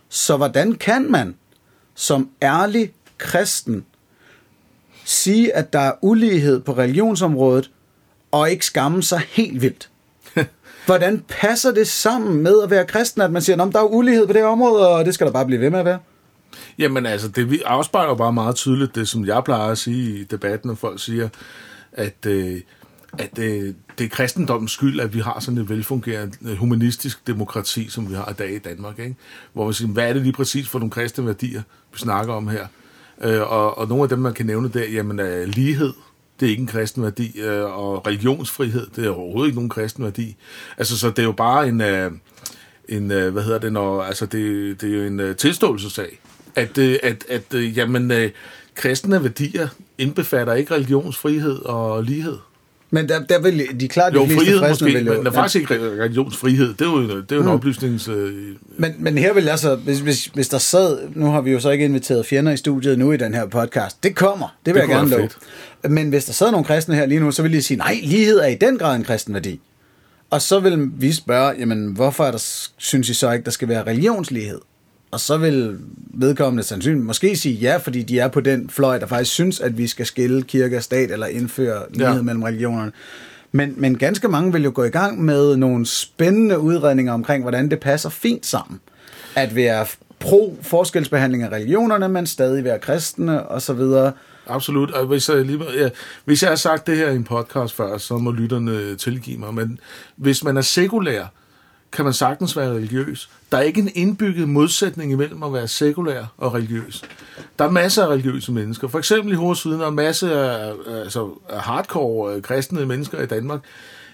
Så hvordan kan man som ærlig kristen sige, at der er ulighed på religionsområdet, og ikke skamme sig helt vildt? Hvordan passer det sammen med at være kristen, at man siger, at der er ulighed på det område, og det skal der bare blive ved med at være? Jamen altså, det afspejler bare meget tydeligt det, som jeg plejer at sige i debatten, når folk siger, at, øh, at øh, det er kristendommens skyld, at vi har sådan et velfungerende øh, humanistisk demokrati, som vi har i dag i Danmark. Ikke? Hvor man siger, hvad er det lige præcis for nogle kristne værdier, vi snakker om her? Øh, og, og nogle af dem, man kan nævne der, jamen øh, lighed, det er ikke en kristen værdi, øh, og religionsfrihed, det er overhovedet ikke nogen kristen værdi. Altså, så det er jo bare en, øh, en øh, hvad hedder det, når, altså, det, det er jo en øh, tilståelsesag, at, øh, at, at øh, jamen, øh, kristne værdier indbefatter ikke religionsfrihed og lighed. Men der, der vil de klart de Jo, fleste frihed kristne måske, vil jo- men der er faktisk ikke re- religionsfrihed. Det er jo, det er jo en Mm. oplysnings... Øh, Men, men her vil jeg så, hvis, hvis, hvis der sad, nu har vi jo så ikke inviteret fjender i studiet nu i den her podcast, det kommer, det vil Det jeg gerne love. Men hvis der sad nogle kristne her lige nu, så vil de sige, nej, lighed er i den grad en kristen værdi. Og så vil vi spørge, jamen hvorfor er der, synes I så ikke, der skal være religionslighed? Og så vil vedkommende sandsynligt måske sige ja, fordi de er på den fløj, der faktisk synes, at vi skal skille kirke og stat eller indføre lighed Ja. mellem religionerne. Men, men ganske mange vil jo gå i gang med nogle spændende udredninger omkring, hvordan det passer fint sammen. At være pro-forskelsbehandling af religionerne, men stadig være kristne og så videre. Absolut. Og hvis jeg, lige, ja, hvis jeg har sagt det her i en podcast før, så må lytterne tilgive mig. Men hvis man er sekulær, kan man sagtens være religiøs. Der er ikke en indbygget modsætning imellem at være sekulær og religiøs. Der er masser af religiøse mennesker. For eksempel i Hovedsiden er en masse af, altså, hardcore øh, kristne mennesker i Danmark.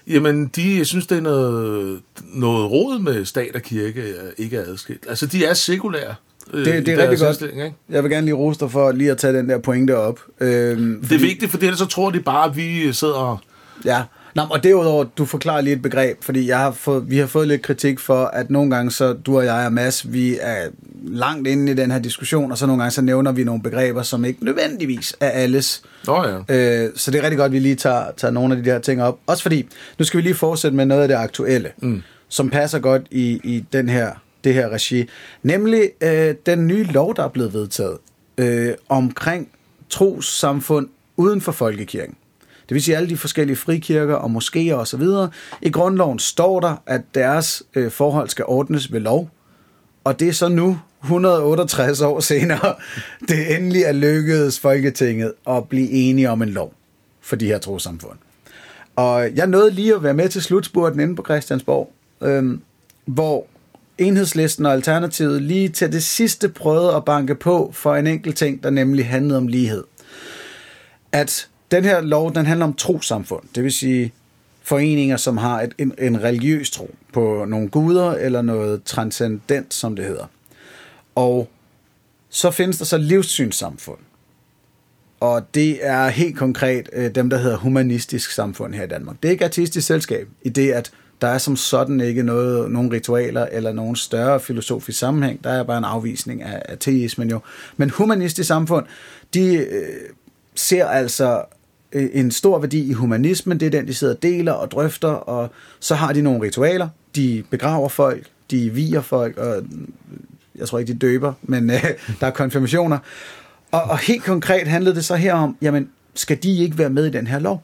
Jamen, de, jeg synes, det er noget, noget råd med stat og kirke øh, ikke er adskilt. Altså, de er sekulære. øh, Det, det er rigtig godt. Ikke? Jeg vil gerne lige rose dig for lige at tage den der pointe op. Øhm, Det er vigtigt, for ellers så tror de bare, at vi sidder og... Ja, Nå, og derudover, du forklarer lige et begreb, fordi jeg har fået, vi har fået lidt kritik for, at nogle gange så du og jeg og Mads, vi er langt inde i den her diskussion, og så nogle gange så nævner vi nogle begreber, som ikke nødvendigvis er alles. Nå ja. Øh, så det er rigtig godt, at vi lige tager, tager nogle af de der ting op. Også fordi, nu skal vi lige fortsætte med noget af det aktuelle, mm. som passer godt i, i den her, det her regi. Nemlig øh, den nye lov, der er blevet vedtaget øh, omkring trossamfund uden for folkekirken. Det vil sige alle de forskellige frikirker og moskéer osv. I grundloven står der, at deres øh, forhold skal ordnes ved lov. Og det er så nu, 168 år senere, det endelig er lykkedes Folketinget at blive enige om en lov for de her trosamfund. Og jeg nåede lige at være med til slutspurten inde på Christiansborg, øhm, hvor enhedslisten og Alternativet lige til det sidste prøvede at banke på for en enkelt ting, der nemlig handlede om lighed. At den her lov, den handler om trosamfund, det vil sige foreninger, som har et, en, en religiøs tro på nogle guder eller noget transcendent, som det hedder. Og så findes der så livssynssamfund. Og det er helt konkret øh, dem, der hedder humanistisk samfund her i Danmark. Det er ikke artistisk selskab, i det at der er som sådan ikke noget, nogen ritualer eller nogen større filosofisk sammenhæng. Der er bare en afvisning af ateismen jo. Men humanistisk samfund, de øh, ser altså Øh, en stor værdi i humanismen. Det er den, de sidder og deler og drøfter, og så har de nogle ritualer. De begraver folk, de viger folk, og jeg tror ikke, de døber, men øh, der er konfirmationer. Og, og helt konkret handlede det så her om, jamen, skal de ikke være med i den her lov?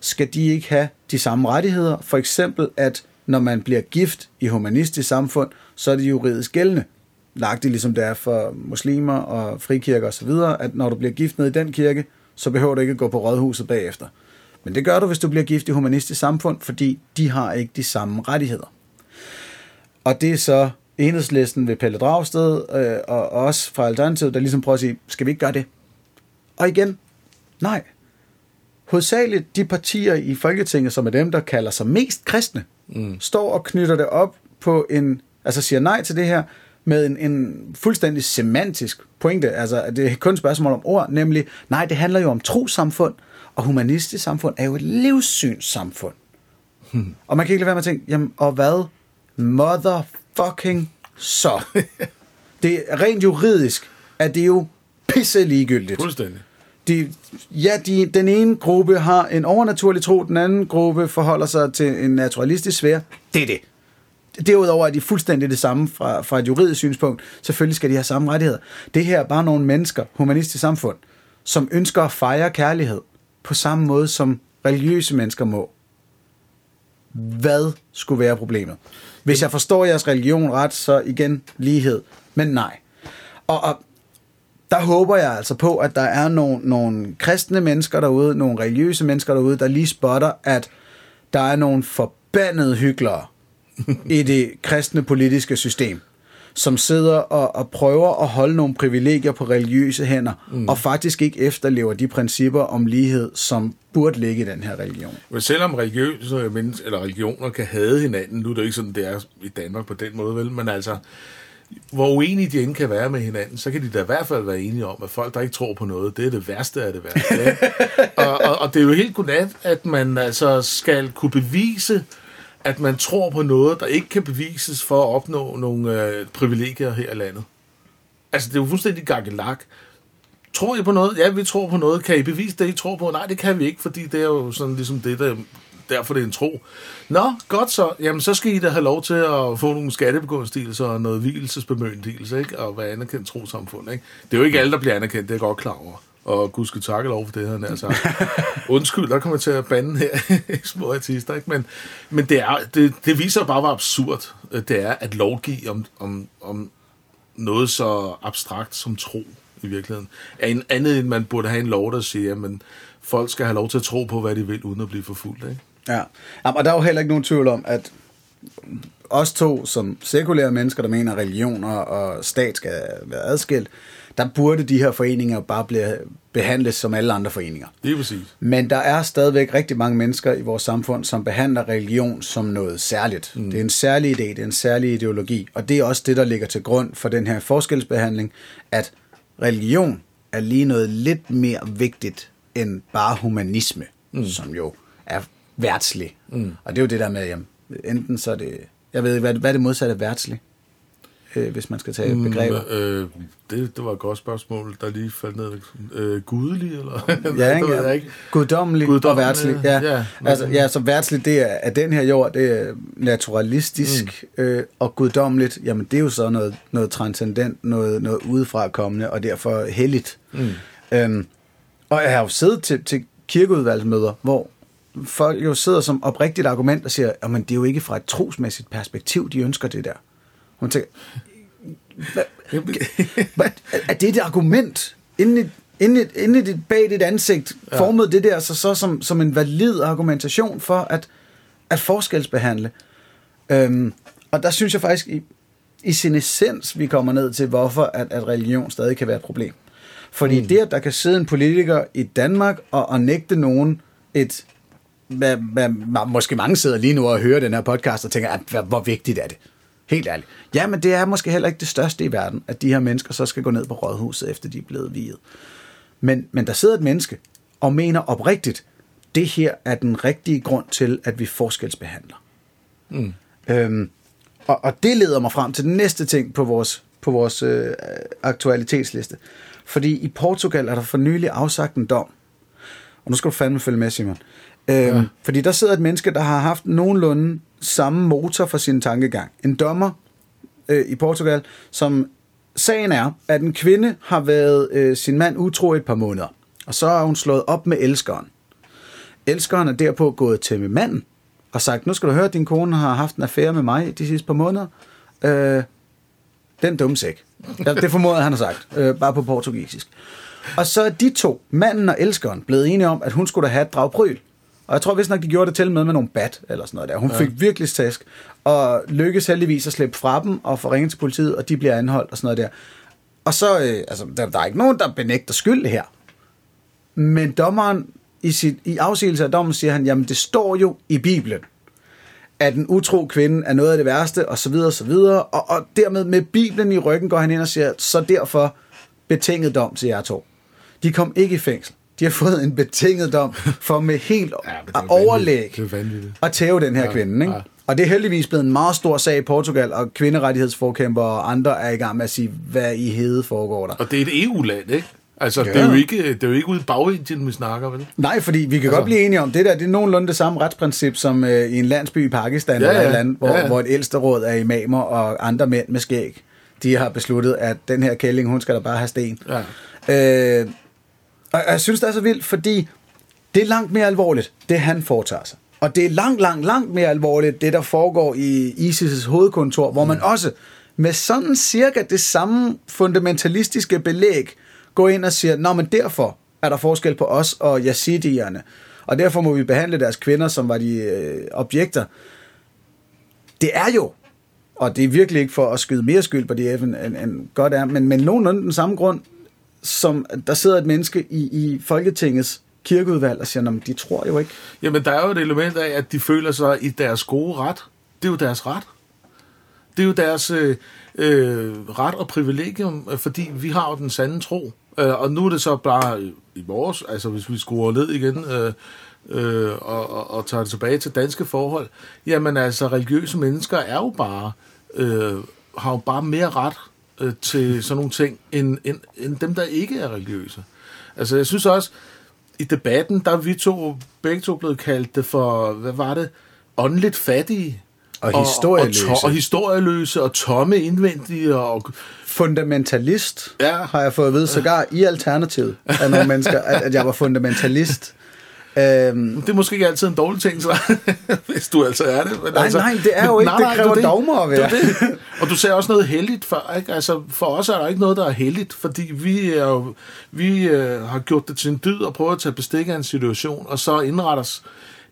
Skal de ikke have de samme rettigheder? For eksempel, at når man bliver gift i humanistisk samfund, så er det juridisk gældende. Lagt det ligesom det er for muslimer og frikirker osv., at når du bliver gift ned i den kirke, så behøver du ikke at gå på rådhuset bagefter. Men det gør du, hvis du bliver gift i humanistisk samfund, fordi de har ikke de samme rettigheder. Og det er så enhedslisten ved Pelle Dragsted øh, og os fra Alternativet, der ligesom prøver at sige, skal vi ikke gøre det? Og igen, nej. Hovedsageligt de partier i Folketinget, som er dem, der kalder sig mest kristne, mm. står og knytter det op på en, altså siger nej til det her, med en, en fuldstændig semantisk pointe. Altså, det er kun et spørgsmål om ord, nemlig, nej, det handler jo om trosamfund, og humanistisk samfund er jo et livssynssamfund. Hmm. Og man kan ikke lade være med at tænke, jamen, og hvad? Motherfucking så. det er rent juridisk, at det er jo pisse ligegyldigt. Fuldstændig. De, ja, de, den ene gruppe har en overnaturlig tro, den anden gruppe forholder sig til en naturalistisk sfære. Det er det. Derudover er de fuldstændig det samme fra, fra et juridisk synspunkt. Selvfølgelig skal de have samme rettigheder. Det her er bare nogle mennesker, humanistisk samfund, som ønsker at fejre kærlighed på samme måde som religiøse mennesker må. Hvad skulle være problemet? Hvis jeg forstår jeres religion ret, så igen lighed. Men nej. Og, og der håber jeg altså på, at der er nogle, nogle kristne mennesker derude, nogle religiøse mennesker derude, der lige spotter, at der er nogle forbandede hyggelere i det kristne politiske system, som sidder og, og prøver at holde nogle privilegier på religiøse hænder, mm. og faktisk ikke efterlever de principper om lighed, som burde ligge i den her religion. Men selvom religiøse mennesker, eller religioner kan hade hinanden, nu er det jo ikke sådan, det er i Danmark på den måde, vel, men altså, hvor uenige de end kan være med hinanden, så kan de da i hvert fald være enige om, at folk, der ikke tror på noget, det er det værste af det værste. og, og, og det er jo helt godnat, at man altså skal kunne bevise, at man tror på noget, der ikke kan bevises for at opnå nogle øh, privilegier her i landet. Altså, det er jo fuldstændig gakkelak. Tror I på noget? Ja, vi tror på noget. Kan I bevise det, I tror på? Nej, det kan vi ikke, fordi det er jo sådan ligesom det, der derfor det er en tro. Nå, godt så. Jamen, så skal I da have lov til at få nogle skattebegunstigelser og noget hvilesesbemyndigelse, ikke? Og være anerkendt trosamfund, ikke? Det er jo ikke alle, der bliver anerkendt, det er jeg godt klar over. Og gud skal takke lov for det her, nær sagt. Undskyld, der kommer jeg til at bande her, små artister, ikke? Men, men det, er, det, det viser bare, hvor absurd øh, det er at lovgive om, om, om noget så abstrakt som tro i virkeligheden. Er en andet end man burde have en lov, der siger, at folk skal have lov til at tro på, hvad de vil, uden at blive forfulgt. Ikke? Ja, Jamen, og der er jo heller ikke nogen tvivl om, at os to som sekulære mennesker, der mener, at religioner og stat skal være adskilt, der burde de her foreninger bare blive behandlet som alle andre foreninger. Det er præcis. Men der er stadigvæk rigtig mange mennesker i vores samfund, som behandler religion som noget særligt. Mm. Det er en særlig idé, det er en særlig ideologi, og det er også det, der ligger til grund for den her forskelsbehandling, at religion er lige noget lidt mere vigtigt end bare humanisme, mm. som jo er værtslig. Mm. Og det er jo det der med, jamen, enten så er det, jeg ved hvad, hvad er det modsatte af værtslig? Øh, hvis man skal tage mm, begreber. Øh, det, det var et godt spørgsmål, der lige faldt ned. Øh, gudelig, eller? ja, ikke? Ja. ikke. Guddommelig, Guddommelig og værtslig. Ja. Ja, altså, ja, så værtslig, det er, at den her jord, det er naturalistisk, mm. øh, og guddommeligt, jamen det er jo så noget, noget transcendent, noget, noget udefra kommende, og derfor helligt. Mm. Øhm, og jeg har jo siddet til, til kirkeudvalgsmøder, hvor folk jo sidder som oprigtigt argument og siger, at det er jo ikke fra et trosmæssigt perspektiv, de ønsker det der. Man tænker, hvad, hvad, er det et argument? Inden i, inden i, inden i dit, bag dit ansigt ja. formede det der så, så som, som en valid argumentation for at, at forskelsbehandle. Øhm, og der synes jeg faktisk i, i sin essens, vi kommer ned til, hvorfor at, at religion stadig kan være et problem. Fordi mm. det, at der kan sidde en politiker i Danmark og, og nægte nogen et hvad, hvad, måske mange sidder lige nu og hører den her podcast og tænker, at, hvor vigtigt er det? Helt ærligt. Ja, men det er måske heller ikke det største i verden, at de her mennesker så skal gå ned på rådhuset, efter de er blevet viget. Men, men der sidder et menneske og mener oprigtigt, det her er den rigtige grund til, at vi forskelsbehandler. Mm. Øhm, og, og det leder mig frem til den næste ting på vores, på vores øh, aktualitetsliste. Fordi i Portugal er der for nylig afsagt en dom. Og nu skal du fandme følge med, Simon. Øhm, ja. Fordi der sidder et menneske, der har haft nogenlunde samme motor for sin tankegang. En dommer øh, i Portugal, som sagen er, at en kvinde har været øh, sin mand utro et par måneder. Og så har hun slået op med elskeren. Elskeren er derpå gået til med manden og sagt, nu skal du høre, at din kone har haft en affære med mig de sidste par måneder. Øh, den dumme sæk. Det formoder han har sagt, øh, bare på portugisisk. Og så er de to, manden og elskeren, blevet enige om, at hun skulle da have et dragpryl. Og jeg tror vist nok, de gjorde det til med med nogle bat eller sådan noget der. Hun ja. fik virkelig task, og lykkes heldigvis at slippe fra dem og få ringet til politiet, og de bliver anholdt og sådan noget der. Og så, øh, altså, der, der er ikke nogen, der benægter skyld her. Men dommeren, i, sit, i afsigelse af dommen, siger han, jamen det står jo i Bibelen, at en utro kvinde er noget af det værste, og så videre, og så videre. Og, og dermed med Bibelen i ryggen går han ind og siger, så derfor betinget dom til jer to. De kom ikke i fængsel. De har fået en betinget dom for med helt ja, overlæg at tæve den her ja, kvinde. Ikke? Ja. Og det er heldigvis blevet en meget stor sag i Portugal, og kvinderettighedsforkæmper og andre er i gang med at sige, hvad i hede foregår der. Og det er et EU-land, ikke? Altså, ja. det, er jo ikke, det er jo ikke ude i bagindien, vi snakker, vel? Nej, fordi vi kan altså. godt blive enige om, det der det er nogenlunde det samme retsprincip som øh, i en landsby i Pakistan, ja, ja. eller et andet, hvor, ja, ja. hvor et ældste råd af imamer og andre mænd med skæg, de har besluttet, at den her kælling, hun skal da bare have sten. Ja. Øh, og jeg synes, det er så vildt, fordi det er langt mere alvorligt, det han foretager sig. Og det er langt, langt, langt mere alvorligt, det der foregår i ISIS' hovedkontor, hvor man mm. også med sådan cirka det samme fundamentalistiske belæg går ind og siger, nå, men derfor er der forskel på os og yazidierne, og derfor må vi behandle deres kvinder, som var de øh, objekter. Det er jo og det er virkelig ikke for at skyde mere skyld på DF, end, end, end godt er, men, men nogenlunde den samme grund, som der sidder et menneske i, i Folketingets kirkeudvalg og siger, at de tror jo ikke. Jamen, der er jo et element af, at de føler sig i deres gode ret. Det er jo deres ret. Det er jo deres øh, øh, ret og privilegium, fordi vi har jo den sande tro. Øh, og nu er det så bare i- i vores, altså hvis vi skruer ned igen øh, øh, og, og, og tager det tilbage til danske forhold, jamen altså religiøse mennesker er jo bare, øh, har jo bare mere ret øh, til sådan nogle ting, end, end, end dem, der ikke er religiøse. Altså jeg synes også, i debatten, der er vi to begge to blevet kaldt det for, hvad var det, åndeligt fattige. Og historieløse. Og, og, to, og historieløse, og tomme indvendige, og Fundamentalist, Ja. har jeg fået at vide, sågar i Alternativet af nogle mennesker, at, at jeg var fundamentalist. Øhm, det er måske ikke altid en dårlig ting, så, hvis du altså er det. Men Nej, altså, nej, det er jo ikke. Det kræver er dogmer at være. Det det. Og du ser også noget heldigt for, ikke? Altså, for os er der ikke noget, der er heldigt, fordi vi, er jo, vi øh, har gjort det til en dyd og prøvet at tage bestik af en situation, og så indrette os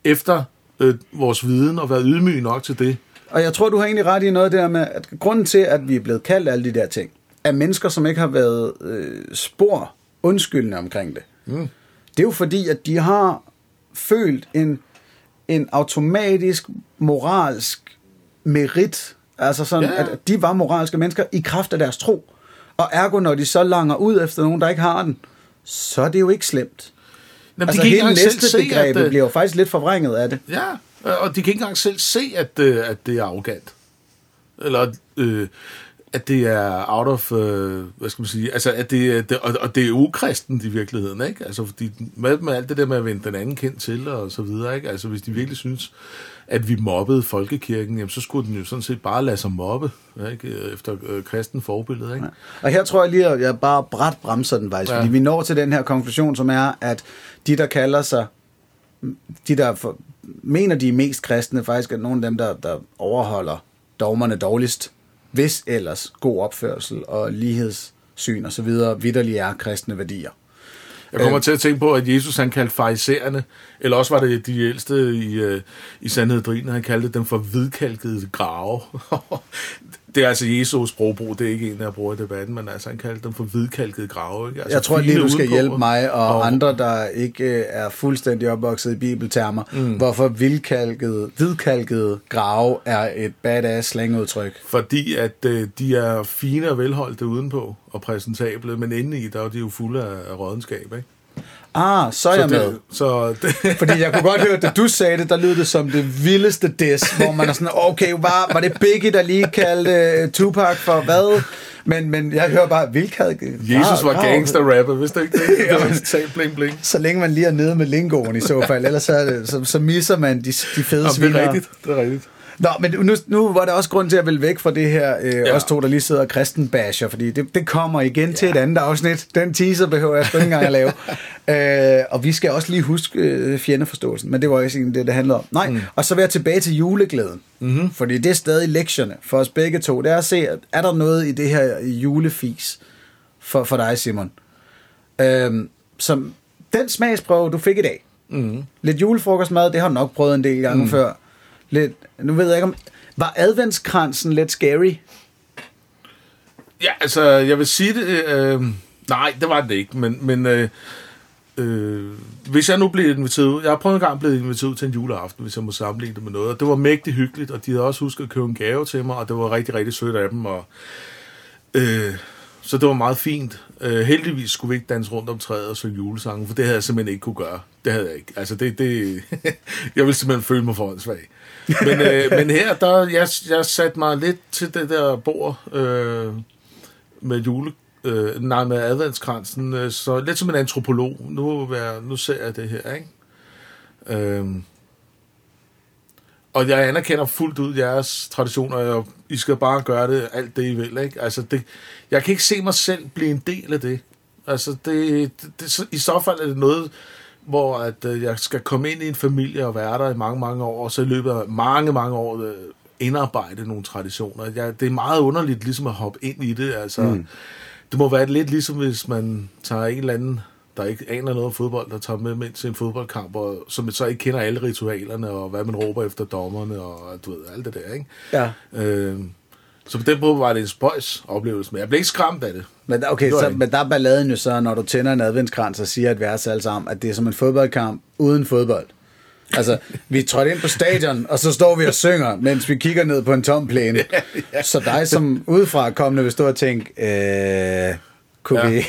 efter øh, vores viden og være ydmyge nok til det. Og jeg tror, du har egentlig ret i noget der med, at grunden til, at vi er blevet kaldt alle de der ting, er mennesker, som ikke har været øh, spor undskyldende omkring det. Mm. Det er jo fordi, at de har følt en, en automatisk moralsk merit, altså sådan, ja. at de var moralske mennesker i kraft af deres tro. Og ergo, når de så langer ud efter nogen, der ikke har den, så er det jo ikke slemt. Jamen, Altså de hele engang selv næste se, at, øh, bliver jo faktisk lidt forvrænget af det. Ja, og de kan ikke engang selv se, at, øh, at det er arrogant. Eller øh, at det er out of, øh, hvad skal man sige, altså at det, det og, og det er ukristent i virkeligheden, ikke? Altså fordi med, med alt det der med at vende den anden kendt til og så videre, ikke? Altså hvis de virkelig synes, at vi mobbede folkekirken, jamen så skulle den jo sådan set bare lade sig mobbe, ikke? Efter øh, kristen forbillede, ikke? Og her tror jeg lige, at jeg bare bræt bremser den faktisk, Ja. ja. fordi vi når til den her konklusion, som er, at de, der kalder sig, de der for, mener, de er mest kristne, faktisk er nogle af dem, der, der overholder dogmerne dårligst, hvis ellers god opførsel og lighedssyn og så videre vidderlig er kristne værdier. Jeg kommer til at tænke på, at Jesus han kaldte farisererne, eller også var det de ældste i, øh, i Sandhed Drinen, han kaldte dem for hvidkalkede grave. det er altså Jesus sprogbrug, det er ikke en, jeg bruger i debatten, men altså han kaldte dem for hvidkalkede grave. Ikke? Altså, Jeg tror lige, du skal hjælpe mig og, og andre, der ikke øh, er fuldstændig opvokset i bibeltermer, mm. hvorfor hvidkalket, hvidkalket grave er et badass slangudtryk. Fordi at øh, de er fine og velholdte udenpå og præsentable, men inde i, der er de jo fulde af, af rådenskab. Ikke? Ah, så er jeg med. det, så det, Fordi jeg kunne godt høre, at da du sagde det, der lød det som det vildeste diss, hvor man er sådan, okay, var, var det Biggie, der lige kaldte uh, Tupac for hvad? Men, men jeg hører bare, hvilket... Jesus var gangster-rapper, hvis det ikke det? Det var totalt bling bling. Så længe man lige er nede med lingoen i så fald, ellers så, det, så, så misser man de, de fede Jamen, det sviner. er rigtigt, det er rigtigt. Nå, men nu, nu var der også grund til at vælge væk fra det her, øh, Ja. os to, der lige sidder og kristenbasher, fordi det, det kommer igen ja. til et andet afsnit. Den teaser behøver jeg sgu ikke engang at lave. øh, og vi skal også lige huske øh, fjendeforståelsen, men det var ikke det, det handlede om. Nej, mm. og så være tilbage til juleglæden. Mm-hmm. Fordi det er stadig lektierne for os begge to. Det er at se, er der noget i det her julefis for, for dig, Simon? Øh, som den smagsprøve, du fik i dag. Mm. Lidt julefrokostmad, det har du nok prøvet en del gange mm. før. Lidt, nu ved jeg ikke om... Var adventskransen lidt scary? Ja, altså, jeg vil sige det... Øh, nej, det var det ikke, men... men øh, øh, hvis jeg nu blev inviteret ud... Jeg har prøvet en gang blevet inviteret ud til en juleaften, hvis jeg må sammenligne det med noget. Og det var mægtig hyggeligt, og de havde også husket at købe en gave til mig, og det var rigtig, rigtig sødt af dem. Og, øh, så det var meget fint. Øh, heldigvis skulle vi ikke danse rundt om træet og synge julesange, for det havde jeg simpelthen ikke kunne gøre. Det havde jeg ikke. Altså, det... det jeg ville simpelthen føle mig for svag. Men, øh, men her, der, jeg, jeg satte mig lidt til det der bord øh, med jule, øh, nej, med adventskransen, øh, så lidt som en antropolog. Nu, være, jeg, nu ser jeg det her, ikke? Øh, og jeg anerkender fuldt ud jeres traditioner, og I skal bare gøre det alt det, I vil, ikke? Altså, det, jeg kan ikke se mig selv blive en del af det. Altså, det, det, det, i så fald er det noget, hvor at, øh, jeg skal komme ind i en familie og være der i mange, mange år, og så i løbet af mange, mange år øh, indarbejde nogle traditioner. Jeg, det er meget underligt ligesom at hoppe ind i det. Altså, mm. Det må være lidt ligesom, hvis man tager en eller anden, der ikke aner noget om fodbold, der tager med, med til en fodboldkamp, og som så ikke kender alle ritualerne, og hvad man råber efter dommerne, og du ved, alt det der, ikke? Ja. Øh, Så på den måde var det en spøjs oplevelse, men jeg blev ikke skræmt af det. Men, okay, Det så, men der er balladen jo så, når du tænder en adventskrans og siger et vers alle sammen, at det er som en fodboldkamp uden fodbold. Altså, vi trådte ind på stadion, og så står vi og synger, mens vi kigger ned på en tom plæne. Så dig som udefra kommende vil stå og tænke, øh, kunne Ja. vi...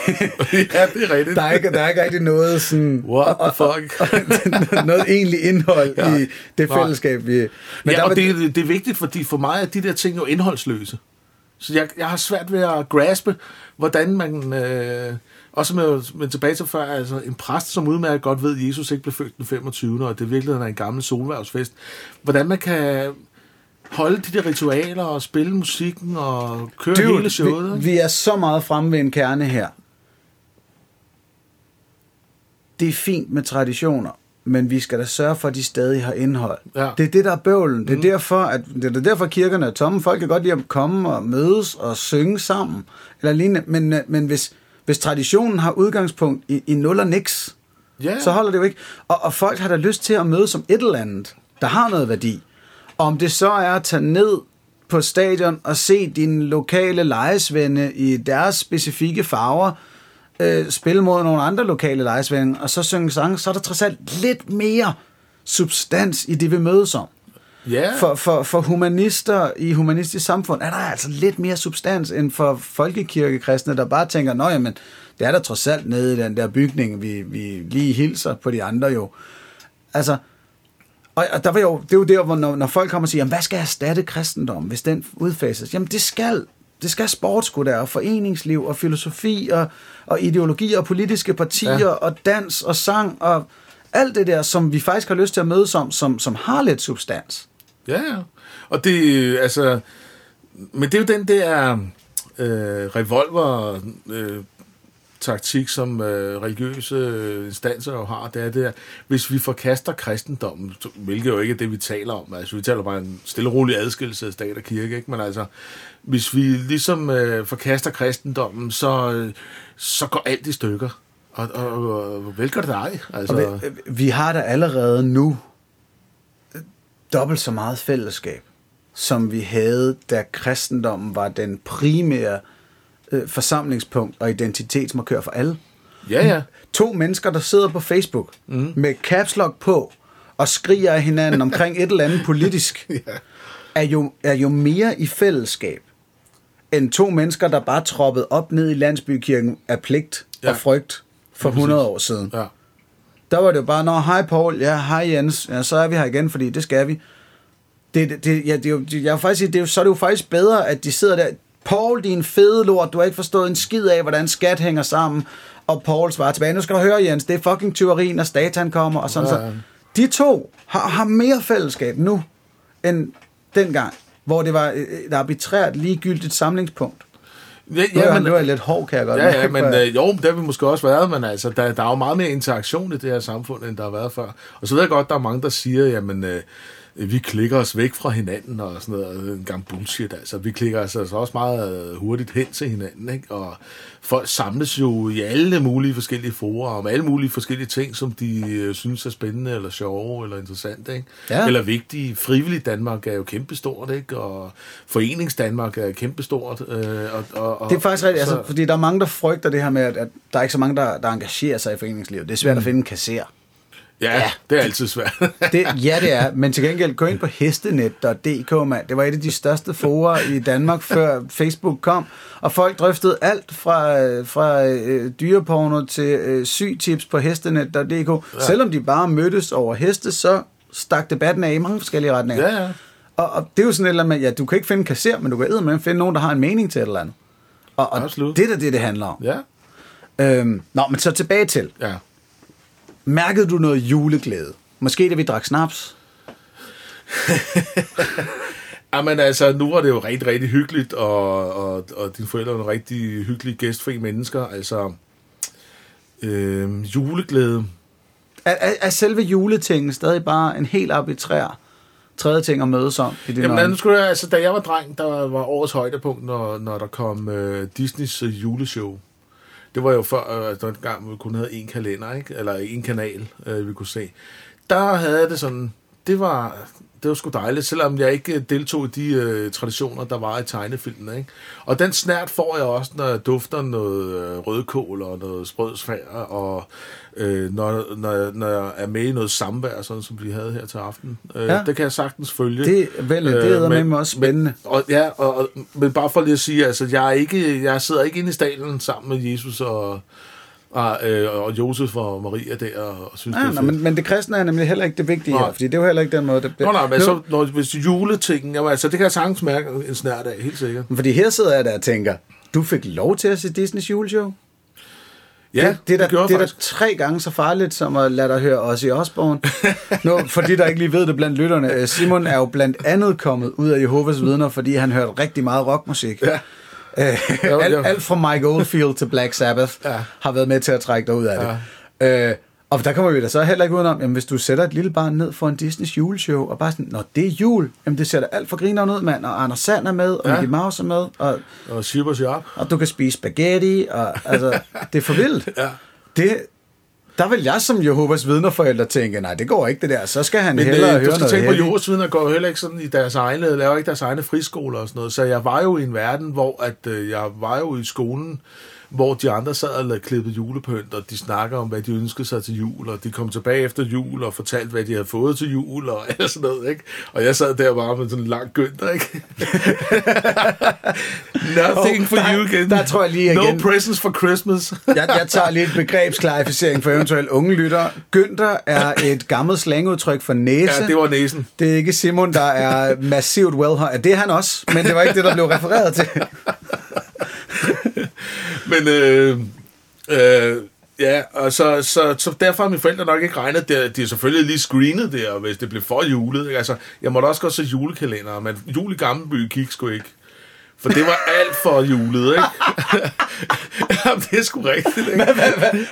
ja, det er rigtigt. der, er ikke, der er ikke rigtig noget sådan... What the fuck? noget egentlig indhold Ja. i det fællesskab, vi... Men Men ja, der og var- det, det er vigtigt, fordi for mig er de der ting jo indholdsløse. Så jeg, jeg har svært ved at graspe, hvordan man... Øh, også med, med tilbage til før, altså en præst, som udmærket godt ved, at Jesus ikke blev født den 25. og det virkelig er en gammel solværvsfest. Hvordan man kan holde de der ritualer og spille musikken og køre Dude, hele showet. vi, vi er så meget fremme ved en kerne her. Det er fint med traditioner, men vi skal da sørge for, at de stadig har indhold. Ja. Det er det, der er bøvlen. Det er, derfor, at, det er derfor, kirkerne er tomme. Folk kan godt lide at komme og mødes og synge sammen. Eller lignende. Men, men hvis, hvis traditionen har udgangspunkt i, i nul og niks, Ja. så holder det jo ikke. Og, og folk har da lyst til at mødes som et eller andet, der har noget værdi. Om det så er at tage ned på stadion og se dine lokale lejesvende i deres specifikke farver, øh, spille mod nogle andre lokale lejesvende, og så synge sange, så er der trods alt lidt mere substans i det, vi mødes om. ja. For, for, for humanister i humanistisk samfund er der altså lidt mere substans end for folkekirkekristne, der bare tænker, nå jamen, det er der trods alt nede i den der bygning, vi, vi lige hilser på de andre jo. Altså, og, og der var jo, det er jo der, hvor når, når folk kommer og siger, jamen, hvad skal erstatte kristendom, hvis den udfases? Jamen det skal, det skal sport sgu der, og foreningsliv, og filosofi, og, og ideologi, og politiske partier, ja. Ja. og dans, og sang, og alt det der, som vi faktisk har lyst til at mødes om, som, som har lidt substans. Ja, ja. Og det, øh, altså... Men det er jo den der øh, revolver... Øh, taktik, som øh, religiøse øh, instanser jo har, det er det, at hvis vi forkaster kristendommen, hvilket jo ikke er det, vi taler om, altså vi taler bare en stille og rolig adskillelse af stat og kirke, ikke? men altså, hvis vi ligesom øh, forkaster kristendommen, så, øh, så går alt i stykker. Og, og, og vel gør det dig. Altså, Og vi, øh, vi har da allerede nu øh, dobbelt så meget fællesskab, som vi havde, da kristendommen var den primære øh, forsamlingspunkt og identitetsmarkør for alle. ja, ja. To mennesker, der sidder på Facebook mm. med caps lock på og skriger af hinanden omkring et eller andet politisk, Ja. er, jo, er jo mere i fællesskab end to mennesker, der bare troppede op ned i landsbykirken af pligt Ja. og frygt for Ja, præcis. 100 år siden. ja. Der var det jo bare, når hej Paul, ja, hej Jens, ja, så er vi her igen, fordi det skal vi. Det, det, det, ja, det er jo, jeg vil faktisk sige, det er jo, så er det jo faktisk bedre, at de sidder der, Paul, din fede lort, du har ikke forstået en skid af, hvordan skat hænger sammen, og Paul svarer tilbage, nu skal du høre Jens, det er fucking tyveri, når statan kommer, og sådan Ja, så. De to har, har mere fællesskab nu, end dengang, hvor det var et et arbitrært ligegyldigt samlingspunkt. Ja, Ja, men, det var lidt hård, kan jeg godt Ja, ja, men øh, jo, det har vi måske også været, men altså, der, der er jo meget mere interaktion i det her samfund, end der har været før. Og så ved jeg godt, der er mange, der siger, jamen, øh, vi klikker os væk fra hinanden og sådan noget, en gang bullshit, altså. Vi klikker os altså også meget øh, hurtigt hen til hinanden, ikke? Og folk samles jo i alle mulige forskellige forer, om alle mulige forskellige ting, som de øh, synes er spændende, eller sjove, eller interessante, ikke? Ja. Eller vigtige. Frivillig Danmark er jo kæmpestort, ikke? Og Forenings Danmark er kæmpestort. Øh, og, og, og, Det er faktisk rigtigt, så- altså, fordi der er mange, der frygter det her med, at, at der er ikke så mange, der, der engagerer sig i foreningslivet. Det er svært mm. at finde en kasser. Ja, ja, det er altid svært. Det, ja, det er. Men til gengæld, gå ind på hestenet.dk, mand. Det var et af de største forer i Danmark, før Facebook kom. Og folk drøftede alt fra, øh, fra øh, dyreporno til øh, sygtips på hestenet.dk. Ja. Selvom de bare mødtes over heste, så stak debatten af i mange forskellige retninger. ja, ja. Og, og det er jo sådan et eller andet med, ja, du kan ikke finde kasser, men du kan med finde nogen, der har en mening til et eller andet. Og, og Absolut. det er det, det handler om. Ja, Øhm, nå, men så tilbage til. ja. Mærkede du noget juleglæde? Måske da vi drak snaps? Jamen altså, nu var det jo rigtig, rigtig hyggeligt, og, og, og dine forældre var rigtig hyggelige, gæstfri mennesker. Altså, øh, juleglæde. Er, er, er selve juletingen stadig bare en helt arbitrær tredje ting at mødes om i dine Jamen, nu skulle jeg, altså, da jeg var dreng, der var årets højdepunkt, når, når der kom øh, Disneys øh, juleshow. Det var jo før, øh, altså, den gang vi kun havde en kalender, ikke? eller en kanal, øh, vi kunne se. Der havde det sådan, det var, det var sgu dejligt, selvom jeg ikke øh, deltog i de øh, traditioner, der var i tegnefilmene. Ikke? Og den snært får jeg også, når jeg dufter noget øh, rødkål og noget sprødsfær, og øh, når, når, når jeg er med i noget samvær, sådan som vi havde her til aften. Øh, Ja. Det kan jeg sagtens følge. Det, vel, det Øh, er men- med også spændende. Og, ja, og, og, men bare for lige at sige, altså, jeg, er ikke, jeg sidder ikke inde i stalen sammen med Jesus og, og, øh, og Josef og Maria der, og synes, Ja, det er nej, fedt. men, men det kristne er nemlig heller ikke det vigtige Nej. her, fordi det er jo heller ikke den måde, det Nå, nej, men Nu- så, når, hvis juletingen, jamen, altså, det kan jeg sagtens mærke en snært af, helt sikkert. Fordi her sidder jeg der og tænker, du fik lov til at se Disneys juleshow? Ja, det, det, er gjorde da, det er da tre gange så farligt, som at lade dig høre os i Osborn. nu, for de, der ikke lige ved det blandt lytterne, øh, Simon er jo blandt andet kommet ud af Jehovas vidner, fordi han hørte rigtig meget rockmusik. Ja. Øh, Jo, alt, alt fra Mike Oldfield til Black Sabbath Ja. har været med til at trække dig ud af det. Øh, og der kommer vi da så heller ikke udenom, jamen hvis du sætter et lille barn ned for en Disneys juleshow, og bare sådan, når det er jul, jamen det ser da alt for grineren ud, mand, og Anders Sand er med, og Ja. Mickey Mouse er med, og, Og og du kan spise spaghetti, og altså, det er for vildt. Ja. Det, der vil jeg som Jehovas vidnerforældre tænke, nej, det går ikke det der, så skal han Men hellere øh, høre du skal noget tænke på, heldigt. Jehovas vidner går heller ikke sådan i deres egne, laver ikke deres egne friskoler og sådan noget. Så jeg var jo i en verden, hvor at, øh, jeg var jo i skolen, hvor de andre sad og klippet julepynt, og de snakker om, hvad de ønskede sig til jul, og de kom tilbage efter jul og fortalte, hvad de havde fået til jul, og alt sådan noget, ikke? Og jeg sad der bare med sådan en lang gønter, ikke? Nothing Hov, for der- you again. der tror jeg lige igen- No presents for Christmas. Jeg, jeg tager lige et begrebsklarificering for eventuelt unge lyttere. Günther er et gammelt slangudtryk for næse. ja, det var næsen. Det er ikke Simon, der er massivt well Det er han også, men det var ikke det, der blev refereret til. Men øh, øh, ja, og så, så, så derfor har mine forældre nok ikke regnet det. De er selvfølgelig lige screenet der, hvis det blev for julet. Ikke? Altså, jeg måtte også godt se julekalender, men jul i Gammelby gik sgu ikke. For det var alt for julet, ikke? Jamen, det er sgu rigtigt, ikke?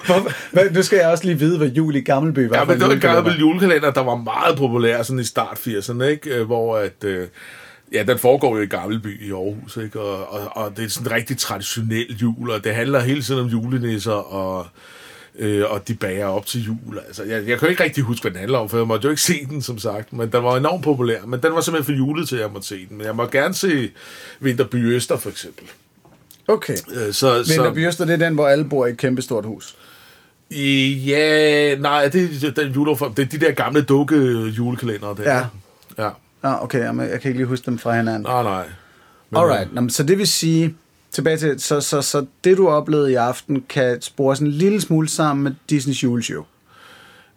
Hvor, hvad, nu skal jeg også lige vide, hvad jul i Gammelby var. Ja, men det var en gammel julekalender, der var meget populær sådan i start 80'erne, ikke? Øh, Hvor at, øh, ja, den foregår jo i Gammelby i Aarhus, ikke? Og, og, og det er sådan en rigtig traditionel jul, og det handler hele tiden om julenisser, og, øh, og de bager op til jul. Altså, jeg, jeg kan jo ikke rigtig huske, hvad den handler om, for jeg måtte jo ikke se den, som sagt, men den var enormt populær. Men den var simpelthen for julet til, at jeg måtte se den. Men jeg må gerne se Vinterby Øster, for eksempel. Okay. Øh, Så, Vinterby Øster, det er den, hvor alle bor i et kæmpestort hus. I, ja, nej, det er den juleform. Det er de der gamle dukke julekalendere der. Ja. Ja. Ah, okay, jamen, jeg kan ikke lige huske dem fra hinanden. Nej, nej. Men, Alright, Nå, så det vil sige, tilbage til, så, så, så det du oplevede i aften, kan spore sådan en lille smule sammen med Disneys juleshow.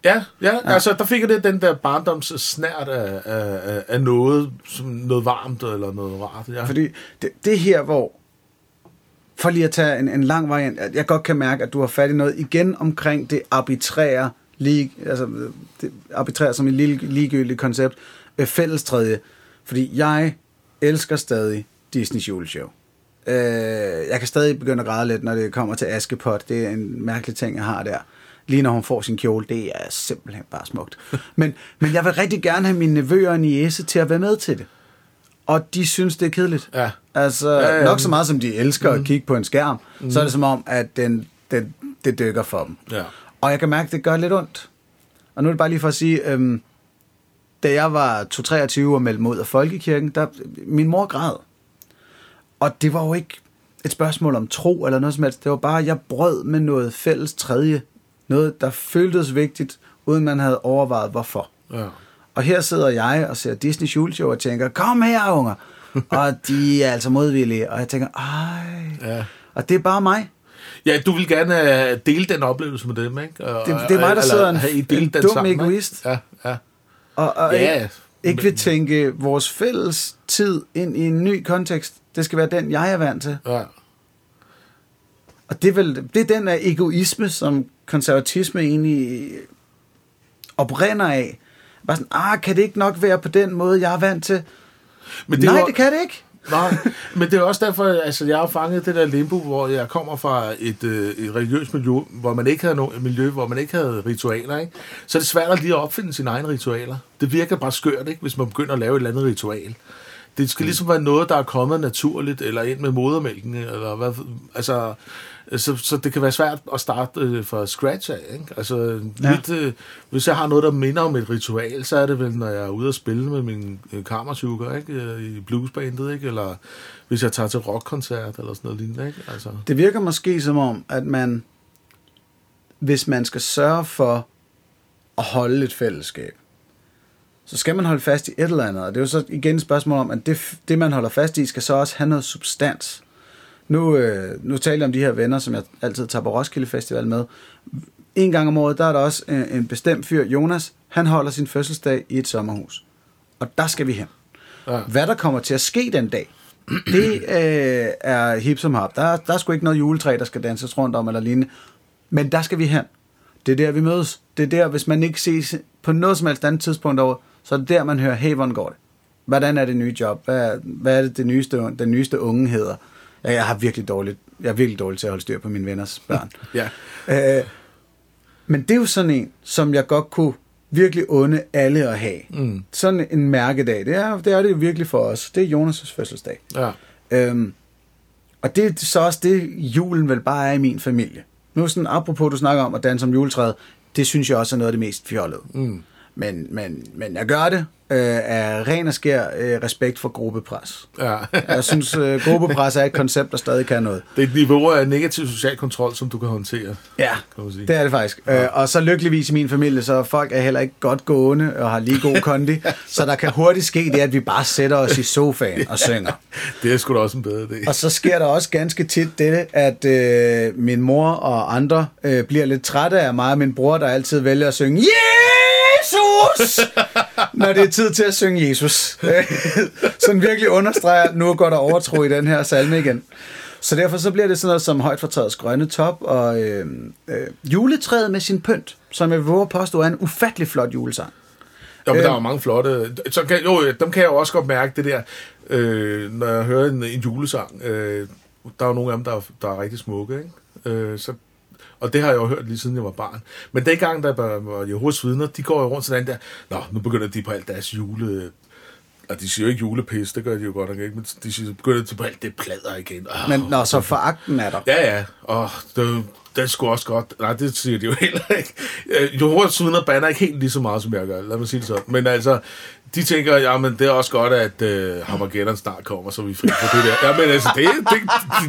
Ja, ja, ja, altså der fik jeg det, den der barndoms snært af, af, af, noget, som noget varmt eller noget rart. Ja. Fordi det, det er her, hvor, for lige at tage en, en lang variant, at jeg godt kan mærke, at du har fat i noget igen omkring det arbitrære, lig, altså det arbitrære som et lille, ligegyldigt koncept, øh, fællestræde. Fordi jeg elsker stadig Disneys juleshow. Øh, jeg kan stadig begynde at græde lidt, når det kommer til Askepot. Det er en mærkelig ting, jeg har der. Lige når hun får sin kjole, det er simpelthen bare smukt. Men, men jeg vil rigtig gerne have mine nevøer og niece til at være med til det. Og de synes, det er kedeligt. Ja. Altså, Ja, ja, ja. ja. nok så meget som de elsker mm. at kigge på en skærm, mm. så er det som om, at den, den, det dykker for dem. Ja. Og jeg kan mærke, at det gør lidt ondt. Og nu er det bare lige for at sige, øhm, da jeg var 2-23 og meldte ud af folkekirken, der, min mor græd. Og det var jo ikke et spørgsmål om tro eller noget som helst. Det var bare, at jeg brød med noget fælles tredje. Noget, der føltes vigtigt, uden man havde overvejet hvorfor. Ja. Og her sidder jeg og ser Disney juleshow og tænker, kom her, unger. og de er altså modvillige. Og jeg tænker, ej. Ja. Og det er bare mig. ja, du vil gerne øh, dele den oplevelse med dem, ikke? Og, Det- det er mig, der sidder en- en dum sammen, ikke? egoist. Ja, ja. Og, og Ja, ikke, ikke vil tænke vores fælles tid ind i en ny kontekst. Det skal være den, jeg er vant til. ja. Og det er, vel, det er den af egoisme, som konservatisme egentlig oprinder af. Bare sådan, ah, kan det ikke nok være på den måde, jeg er vant til? Men Nej, var- det kan det ikke. Nej, men det er også derfor, altså jeg har fanget det der limbo, hvor jeg kommer fra et, øh, et religiøst miljø, hvor man ikke havde noget miljø, hvor man ikke havde ritualer, ikke? Så er det svært at lige at opfinde sine egne ritualer. Det virker bare skørt, ikke? Hvis man begynder at lave et eller andet ritual. Det skal ligesom være noget, der er kommet naturligt, eller ind med modermælken, eller hvad, altså, Så, så det kan være svært at starte øh, fra scratch af. Ikke? Altså, Ja. mit, øh, hvis jeg har noget, der minder om et ritual, så er det vel, når jeg er ude at spille med min øh, kammersugar ikke? Øh, i bluesbandet, ikke? eller hvis jeg tager til rockkoncert eller sådan noget lignende. Ikke? Altså, Det virker måske som om, at man, hvis man skal sørge for at holde et fællesskab, så skal man holde fast i et eller andet. Og det er jo så igen et spørgsmål om, at det, det man holder fast i, skal så også have noget substans. Nu, øh, nu taler jeg om de her venner, som jeg altid tager på Roskilde Festival med. En gang om året, der er der også en, en bestemt fyr, Jonas, han holder sin fødselsdag i et sommerhus. Og der skal vi hen. ja. Hvad der kommer til at ske den dag, det øh, er hip som hop. Der, der er sgu ikke noget juletræ, der skal danses rundt om eller lignende. Men der skal vi hen. Det er der, vi mødes. Det er der, hvis man ikke ses på noget som helst andet tidspunkt over, så er det der, man hører, hey, hvordan går det? Hvordan er det nye job? Hvad, hvad er det, det nyeste, den nyeste unge hedder? Jeg, jeg har virkelig dårligt, jeg er virkelig dårlig til at holde styr på mine venners børn. ja. øh, men det er jo sådan en, som jeg godt kunne virkelig unde alle at have. Mm. Sådan en mærkedag, det er, det er det jo virkelig for os. Det er Jonas' fødselsdag. ja. Øhm, og det er så også det, julen vel bare er i min familie. Nu sådan, apropos du snakker om at danse om juletræet, det synes jeg også er noget af det mest fjollede. Mm. Men, men, men jeg gør det øh, af ren og skær øh, respekt for gruppepres. ja. Jeg synes, øh, gruppepres er et koncept, der stadig kan noget. Det er et niveau af negativ social kontrol, som du kan håndtere. Ja, Kan man sige. det er det faktisk. Ja. Øh, og så lykkeligvis i min familie, så folk er heller ikke godt gående og har lige god kondi. så der kan hurtigt ske det, at vi bare sætter os i sofaen og synger. Det er sgu da også en bedre idé. Og så sker der også ganske tit det, at øh, min mor og andre øh, bliver lidt trætte af mig og min bror, der altid vælger at synge Jesus! Når det er tid til at synge Jesus. Sådan virkelig understreger, at nu går der overtro i den her salme igen. Så derfor så bliver det sådan noget som højt fortrædets grønne top og øh, øh, juletræet med sin pynt, som jeg våger påstå er en ufattelig flot julesang. Jo, men Øh. der er jo mange flotte... Så kan, jo, dem kan jeg jo også godt mærke, det der, øh, når jeg hører en, en julesang. Øh, der er jo nogle af dem, der er, der er rigtig smukke, ikke? Øh, så, og det har jeg jo hørt lige siden jeg var barn. Men dengang, der var, Jehovas vidner, de går jo rundt sådan der, Nå, nu begynder de på alt deres jule... Og de siger jo ikke julepis, det gør de jo godt nok ikke, men de siger, begynder de på alt det plader igen. Oh, Men når så foragten er der. Ja, ja. Og det, det er sgu også godt. Nej, det siger de jo heller ikke. Øh, Jehovas vidner bander ikke helt lige så meget, som jeg gør. Lad mig sige det sådan. Men altså, de tænker, ja, men det er også godt, at øh, Hammergætteren snart kommer, så vi er fri for det der. Ja, men altså, det, det,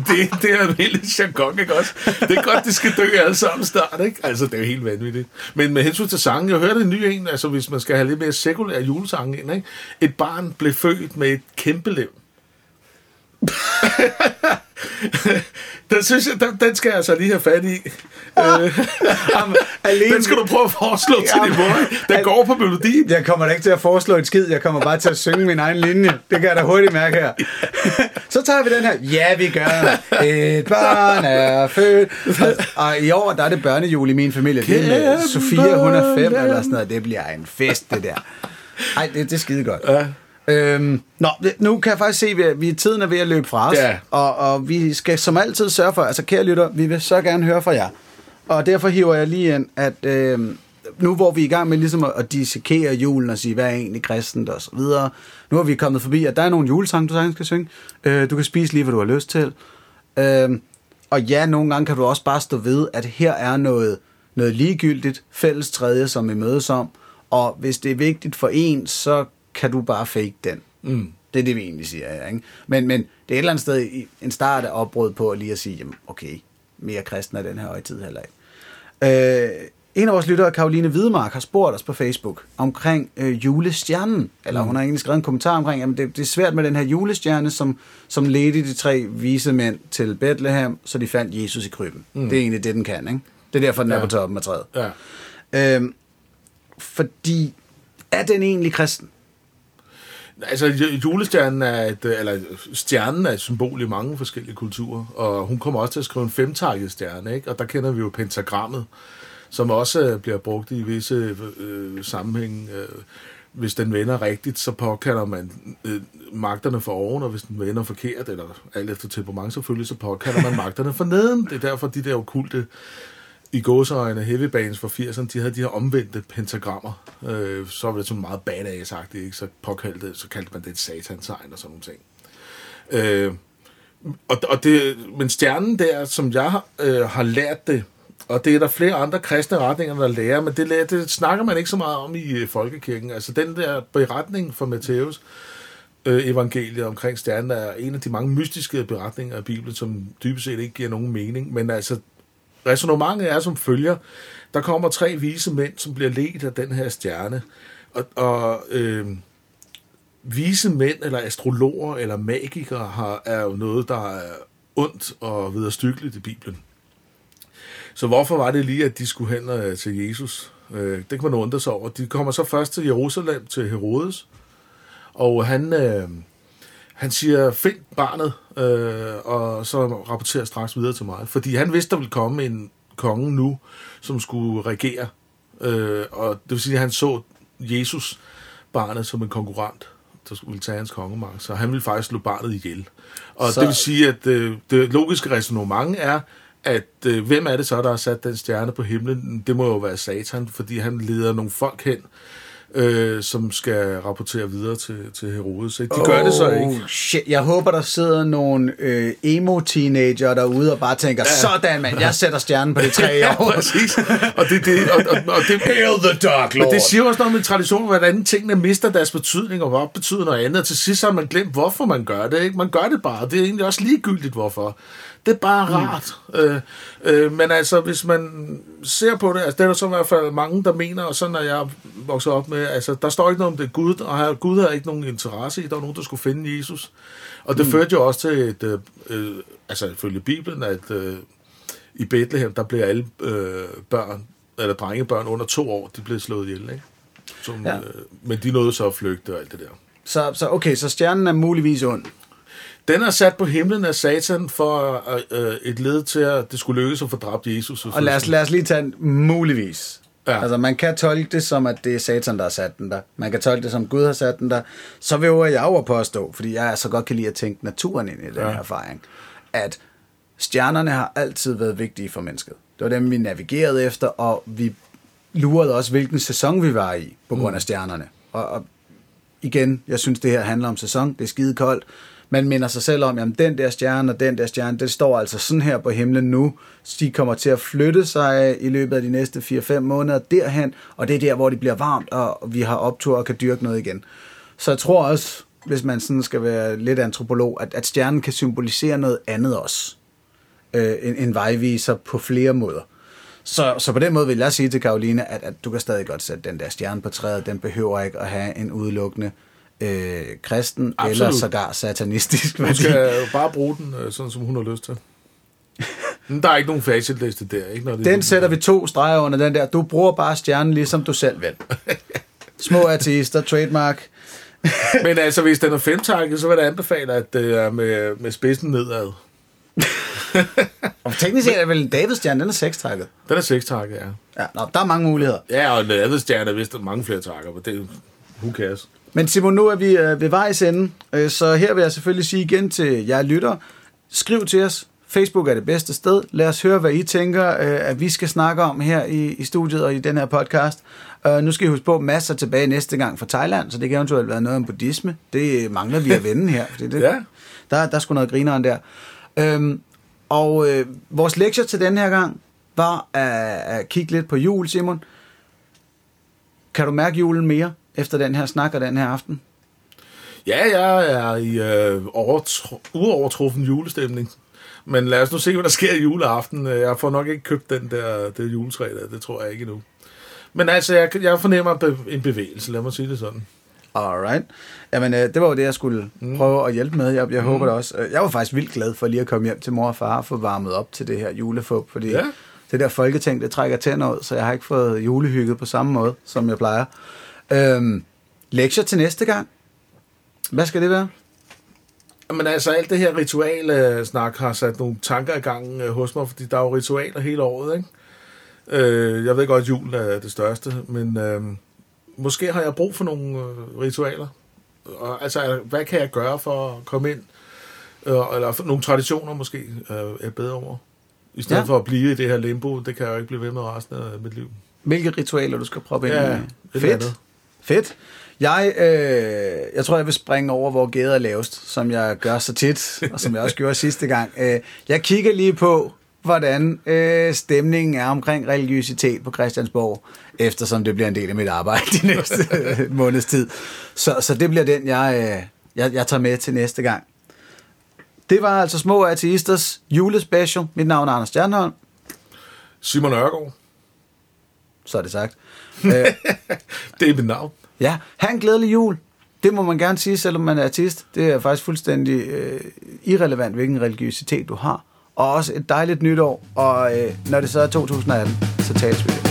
det, det er en helt jargon, ikke også? Det er godt, de skal dø alle sammen snart, ikke? Altså, det er jo helt vanvittigt. Men med hensyn til sangen, jeg hørte en ny en, altså hvis man skal have lidt mere sekulær julesange ind, ikke? Et barn blev født med et kæmpe liv. den synes jeg, den, den skal jeg altså lige have fat i. Øh, Jamen, alene, den skal du prøve at foreslå til Jamen, din mor. Den al- går på melodien. Jeg kommer da ikke til at foreslå et skid, jeg kommer bare til at synge min egen linje. Det kan jeg da hurtigt mærke her. Så tager vi den her. Ja, vi gør. Et barn er født. Og i år, der er det børnejul i min familie. Det er med Sofia, hun er fem eller sådan noget. Det bliver en fest, det der. Ej, det, det er skide godt. Ja. Øhm, nå, nu kan jeg faktisk se, at vi, tiden er ved at løbe fra os. Ja. Og, og vi skal som altid sørge for, altså kære lytter, vi vil så gerne høre fra jer. Og derfor hiver jeg lige ind, at øhm, nu hvor vi er i gang med ligesom at, at dissekere julen og sige, hvad er egentlig kristent og så videre. Nu er vi kommet forbi, at der er nogle julesange, du sagtens skal synge. Øh, du kan spise lige, hvad du har lyst til. Øhm, og ja, nogle gange kan du også bare stå ved, at her er noget, noget ligegyldigt, fælles tredje, som vi mødes om. Og hvis det er vigtigt for en, så kan du bare fake den. Mm. Det er det, vi egentlig siger, ikke? Men, men det er et eller andet sted en start af opbrud på lige at sige, jamen, okay, mere kristen er den her højtid heller ikke. Øh, en af vores lyttere, Karoline Hvidemark, har spurgt os på Facebook omkring øh, julestjernen. Eller hun har egentlig skrevet en kommentar omkring, at det, det er svært med den her julestjerne, som, som ledte de tre vise mænd til Bethlehem, så de fandt Jesus i krybben. Mm. Det er egentlig det, den kan, ikke? Det er derfor, den ja. er på toppen af træet. Ja. Øhm, fordi, er den egentlig kristen? Altså, ju- julestjernen er et, øh, eller stjernen er et symbol i mange forskellige kulturer, og hun kommer også til at skrive en femtakket stjerne, ikke? Og der kender vi jo pentagrammet, som også øh, bliver brugt i visse øh, sammenhæng. Øh, hvis den vender rigtigt, så påkalder man øh, magterne for oven, og hvis den vender forkert, eller alt efter temperament selvfølgelig, så påkalder man magterne for neden. Det er derfor, de der okulte i gåseøjne heavy bands fra 80'erne, de havde de her omvendte pentagrammer. Øh, så var det sådan meget badass ikke? Så, påkaldte, så kaldte man det et satanstegn og sådan nogle ting. Øh, og, og det, men stjernen der, som jeg øh, har lært det, og det er der flere andre kristne retninger, der lærer, men det, det snakker man ikke så meget om i øh, folkekirken. Altså den der beretning fra Matthæus, øh, evangeliet omkring stjernen, er en af de mange mystiske beretninger af Bibelen, som dybest set ikke giver nogen mening. Men altså, resonemanget er som følger. Der kommer tre vise mænd, som bliver ledt af den her stjerne. Og, og øh, vise mænd, eller astrologer, eller magikere, har, er jo noget, der er ondt og viderestykkeligt i Bibelen. Så hvorfor var det lige, at de skulle hen øh, til Jesus? Øh, det kan man undre sig over. De kommer så først til Jerusalem, til Herodes, og han, øh, han siger, find barnet, øh, og så rapporterer straks videre til mig. Fordi han vidste, der ville komme en konge nu, som skulle regere. Øh, og det vil sige, at han så Jesus, barnet, som en konkurrent der skulle tage hans kongemagt. Så han ville faktisk slå barnet ihjel. Og. Så- det vil sige, at øh, det logiske resonemang er, at øh, hvem er det så, der har sat den stjerne på himlen? Det må jo være Satan, fordi han leder nogle folk hen, øh, som skal rapportere videre til, til Herodes. ikke? De gør det så ikke. Oh, Shit. Jeg håber, der sidder nogle øh, emo-teenager derude og bare tænker, sådan mand, jeg sætter stjernen på det træ Ja, år. præcis. Og det, det, og, og, og det, Hail the Dark Men Lord. det siger også noget med tradition, hvordan tingene mister deres betydning, og hvad betyder noget andet. Og til sidst har man glemt, hvorfor man gør det. Ikke? Man gør det bare. Det er egentlig også ligegyldigt, hvorfor. Det er bare rart. Øh, øh, men altså, hvis man ser på det, altså, det er der så i hvert fald mange, der mener, og sådan er jeg vokset op med, altså, der står ikke noget om det er Gud, og Gud har ikke nogen interesse i, der var nogen, der skulle finde Jesus. Og det mm. førte jo også til et, øh, øh, altså ifølge Bibelen, at øh, i Bethlehem, der blev alle øh, børn, eller drengebørn under to år, de blev slået ihjel, ikke? Som, ja. øh, men de nåede så at flygte og alt det der. Så, så okay, så stjernen er muligvis ond. Den er sat på himlen af Satan for øh, øh, et led til, at det skulle lykkes at få dræbt Jesus. Og lad os, lad os lige tage den muligvis. Ja. Altså, man kan tolke det som, at det er Satan, der har sat den der. Man kan tolke det som, Gud har sat den der. Så vil jeg jo påstå, fordi jeg så godt kan lide at tænke naturen ind i den ja. her erfaring, at stjernerne har altid været vigtige for mennesket. Det var dem, vi navigerede efter, og vi lurede også, hvilken sæson vi var i, på grund af stjernerne. Og, og igen, jeg synes, det her handler om sæson. Det er skide koldt. Man minder sig selv om, jamen den der stjerne og den der stjerne, det står altså sådan her på himlen nu. De kommer til at flytte sig i løbet af de næste 4-5 måneder derhen, og det er der, hvor det bliver varmt, og vi har optur og kan dyrke noget igen. Så jeg tror også, hvis man sådan skal være lidt antropolog, at, at stjernen kan symbolisere noget andet også. Øh, en, en vejviser på flere måder. Så, så på den måde vil jeg sige til Karoline, at, at du kan stadig godt sætte den der stjerne på træet. Den behøver ikke at have en udelukkende øh, kristen Absolut. eller sågar satanistisk Hun skal jo bare bruge den, øh, sådan som hun har lyst til. Men der er ikke nogen facitliste der, ikke? Når det Den sætter vi to streger under den der. Du bruger bare stjernen, ligesom du selv vil. Små artister, trademark. Men altså, hvis den er femtakket, så vil jeg anbefale, at det er med, med spidsen nedad. Og teknisk set er vel en Davidstjerne, den er sekstakket. Den er sekstakket, ja. Ja, nå, der er mange muligheder. Ja, og en anden stjerne er vist mange flere takker, men det er who cares? Men Simon, nu er vi øh, ved vejs ende, øh, så her vil jeg selvfølgelig sige igen til jer lytter, skriv til os. Facebook er det bedste sted. Lad os høre, hvad I tænker, øh, at vi skal snakke om her i, i studiet og i den her podcast. Nu skal I huske på, masser tilbage næste gang fra Thailand, så det kan eventuelt være noget om buddhisme. Det mangler vi at vende her. Fordi det, Ja. der, der er sgu noget grineren der. Øhm, og øh, vores lektie til den her gang var at, at kigge lidt på jul, Simon. Kan du mærke julen mere efter den her snak og den her aften? Ja, jeg er i øh, overtro- uovertruffen julestemning. Men lad os nu se, hvad der sker i juleaften. Jeg får nok ikke købt den der, det juletræ der. Det tror jeg ikke endnu. Men altså, jeg, jeg fornemmer en bevægelse, lad mig sige det sådan. Alright. Jamen, øh, det var jo det, jeg skulle mm. prøve at hjælpe med. Jeg, jeg mm. håber det også. Øh, Jeg var faktisk vildt glad for lige at komme hjem til mor og far og få varmet op til det her julefup, fordi Ja. det der folketing, det trækker tænder ud, så jeg har ikke fået julehygget på samme måde, som jeg plejer. Øhm, lektier til næste gang. Hvad skal det være? Men altså, alt det her ritual-snak har sat nogle tanker i gang øh, hos mig, fordi der er jo ritualer hele året, ikke? Øh, jeg ved godt, at julen er det største, men øh, måske har jeg brug for nogle øh, ritualer. Og, altså, hvad kan jeg gøre for at komme ind? Øh, eller nogle traditioner måske øh, er bedre over. I stedet Ja. for at blive i det her limbo, det kan jeg jo ikke blive ved med resten af mit liv. Hvilke ritualer, du skal prøve ind Ja, i? Fedt. andet. Fedt. Jeg, øh, jeg tror, jeg vil springe over, hvor gæder er lavest, som jeg gør så tit, og som jeg også gjorde sidste gang. Øh, jeg kigger lige på, hvordan øh, stemningen er omkring religiøsitet på Christiansborg, eftersom det bliver en del af mit arbejde de næste øh, måneds tid. Så, så det bliver den, jeg, øh, jeg, jeg tager med til næste gang. Det var altså Små Ateisters julespecial. Mit navn er Anders Stjernholm. Simon Ørgaard. Så er det sagt. Det er mit navn. Ja, ha' en glædelig jul. Det må man gerne sige, selvom man er artist. Det er faktisk fuldstændig øh, irrelevant, hvilken religiøsitet du har. Og også et dejligt nytår. Og øh, når det så er 2018, så tales vi det.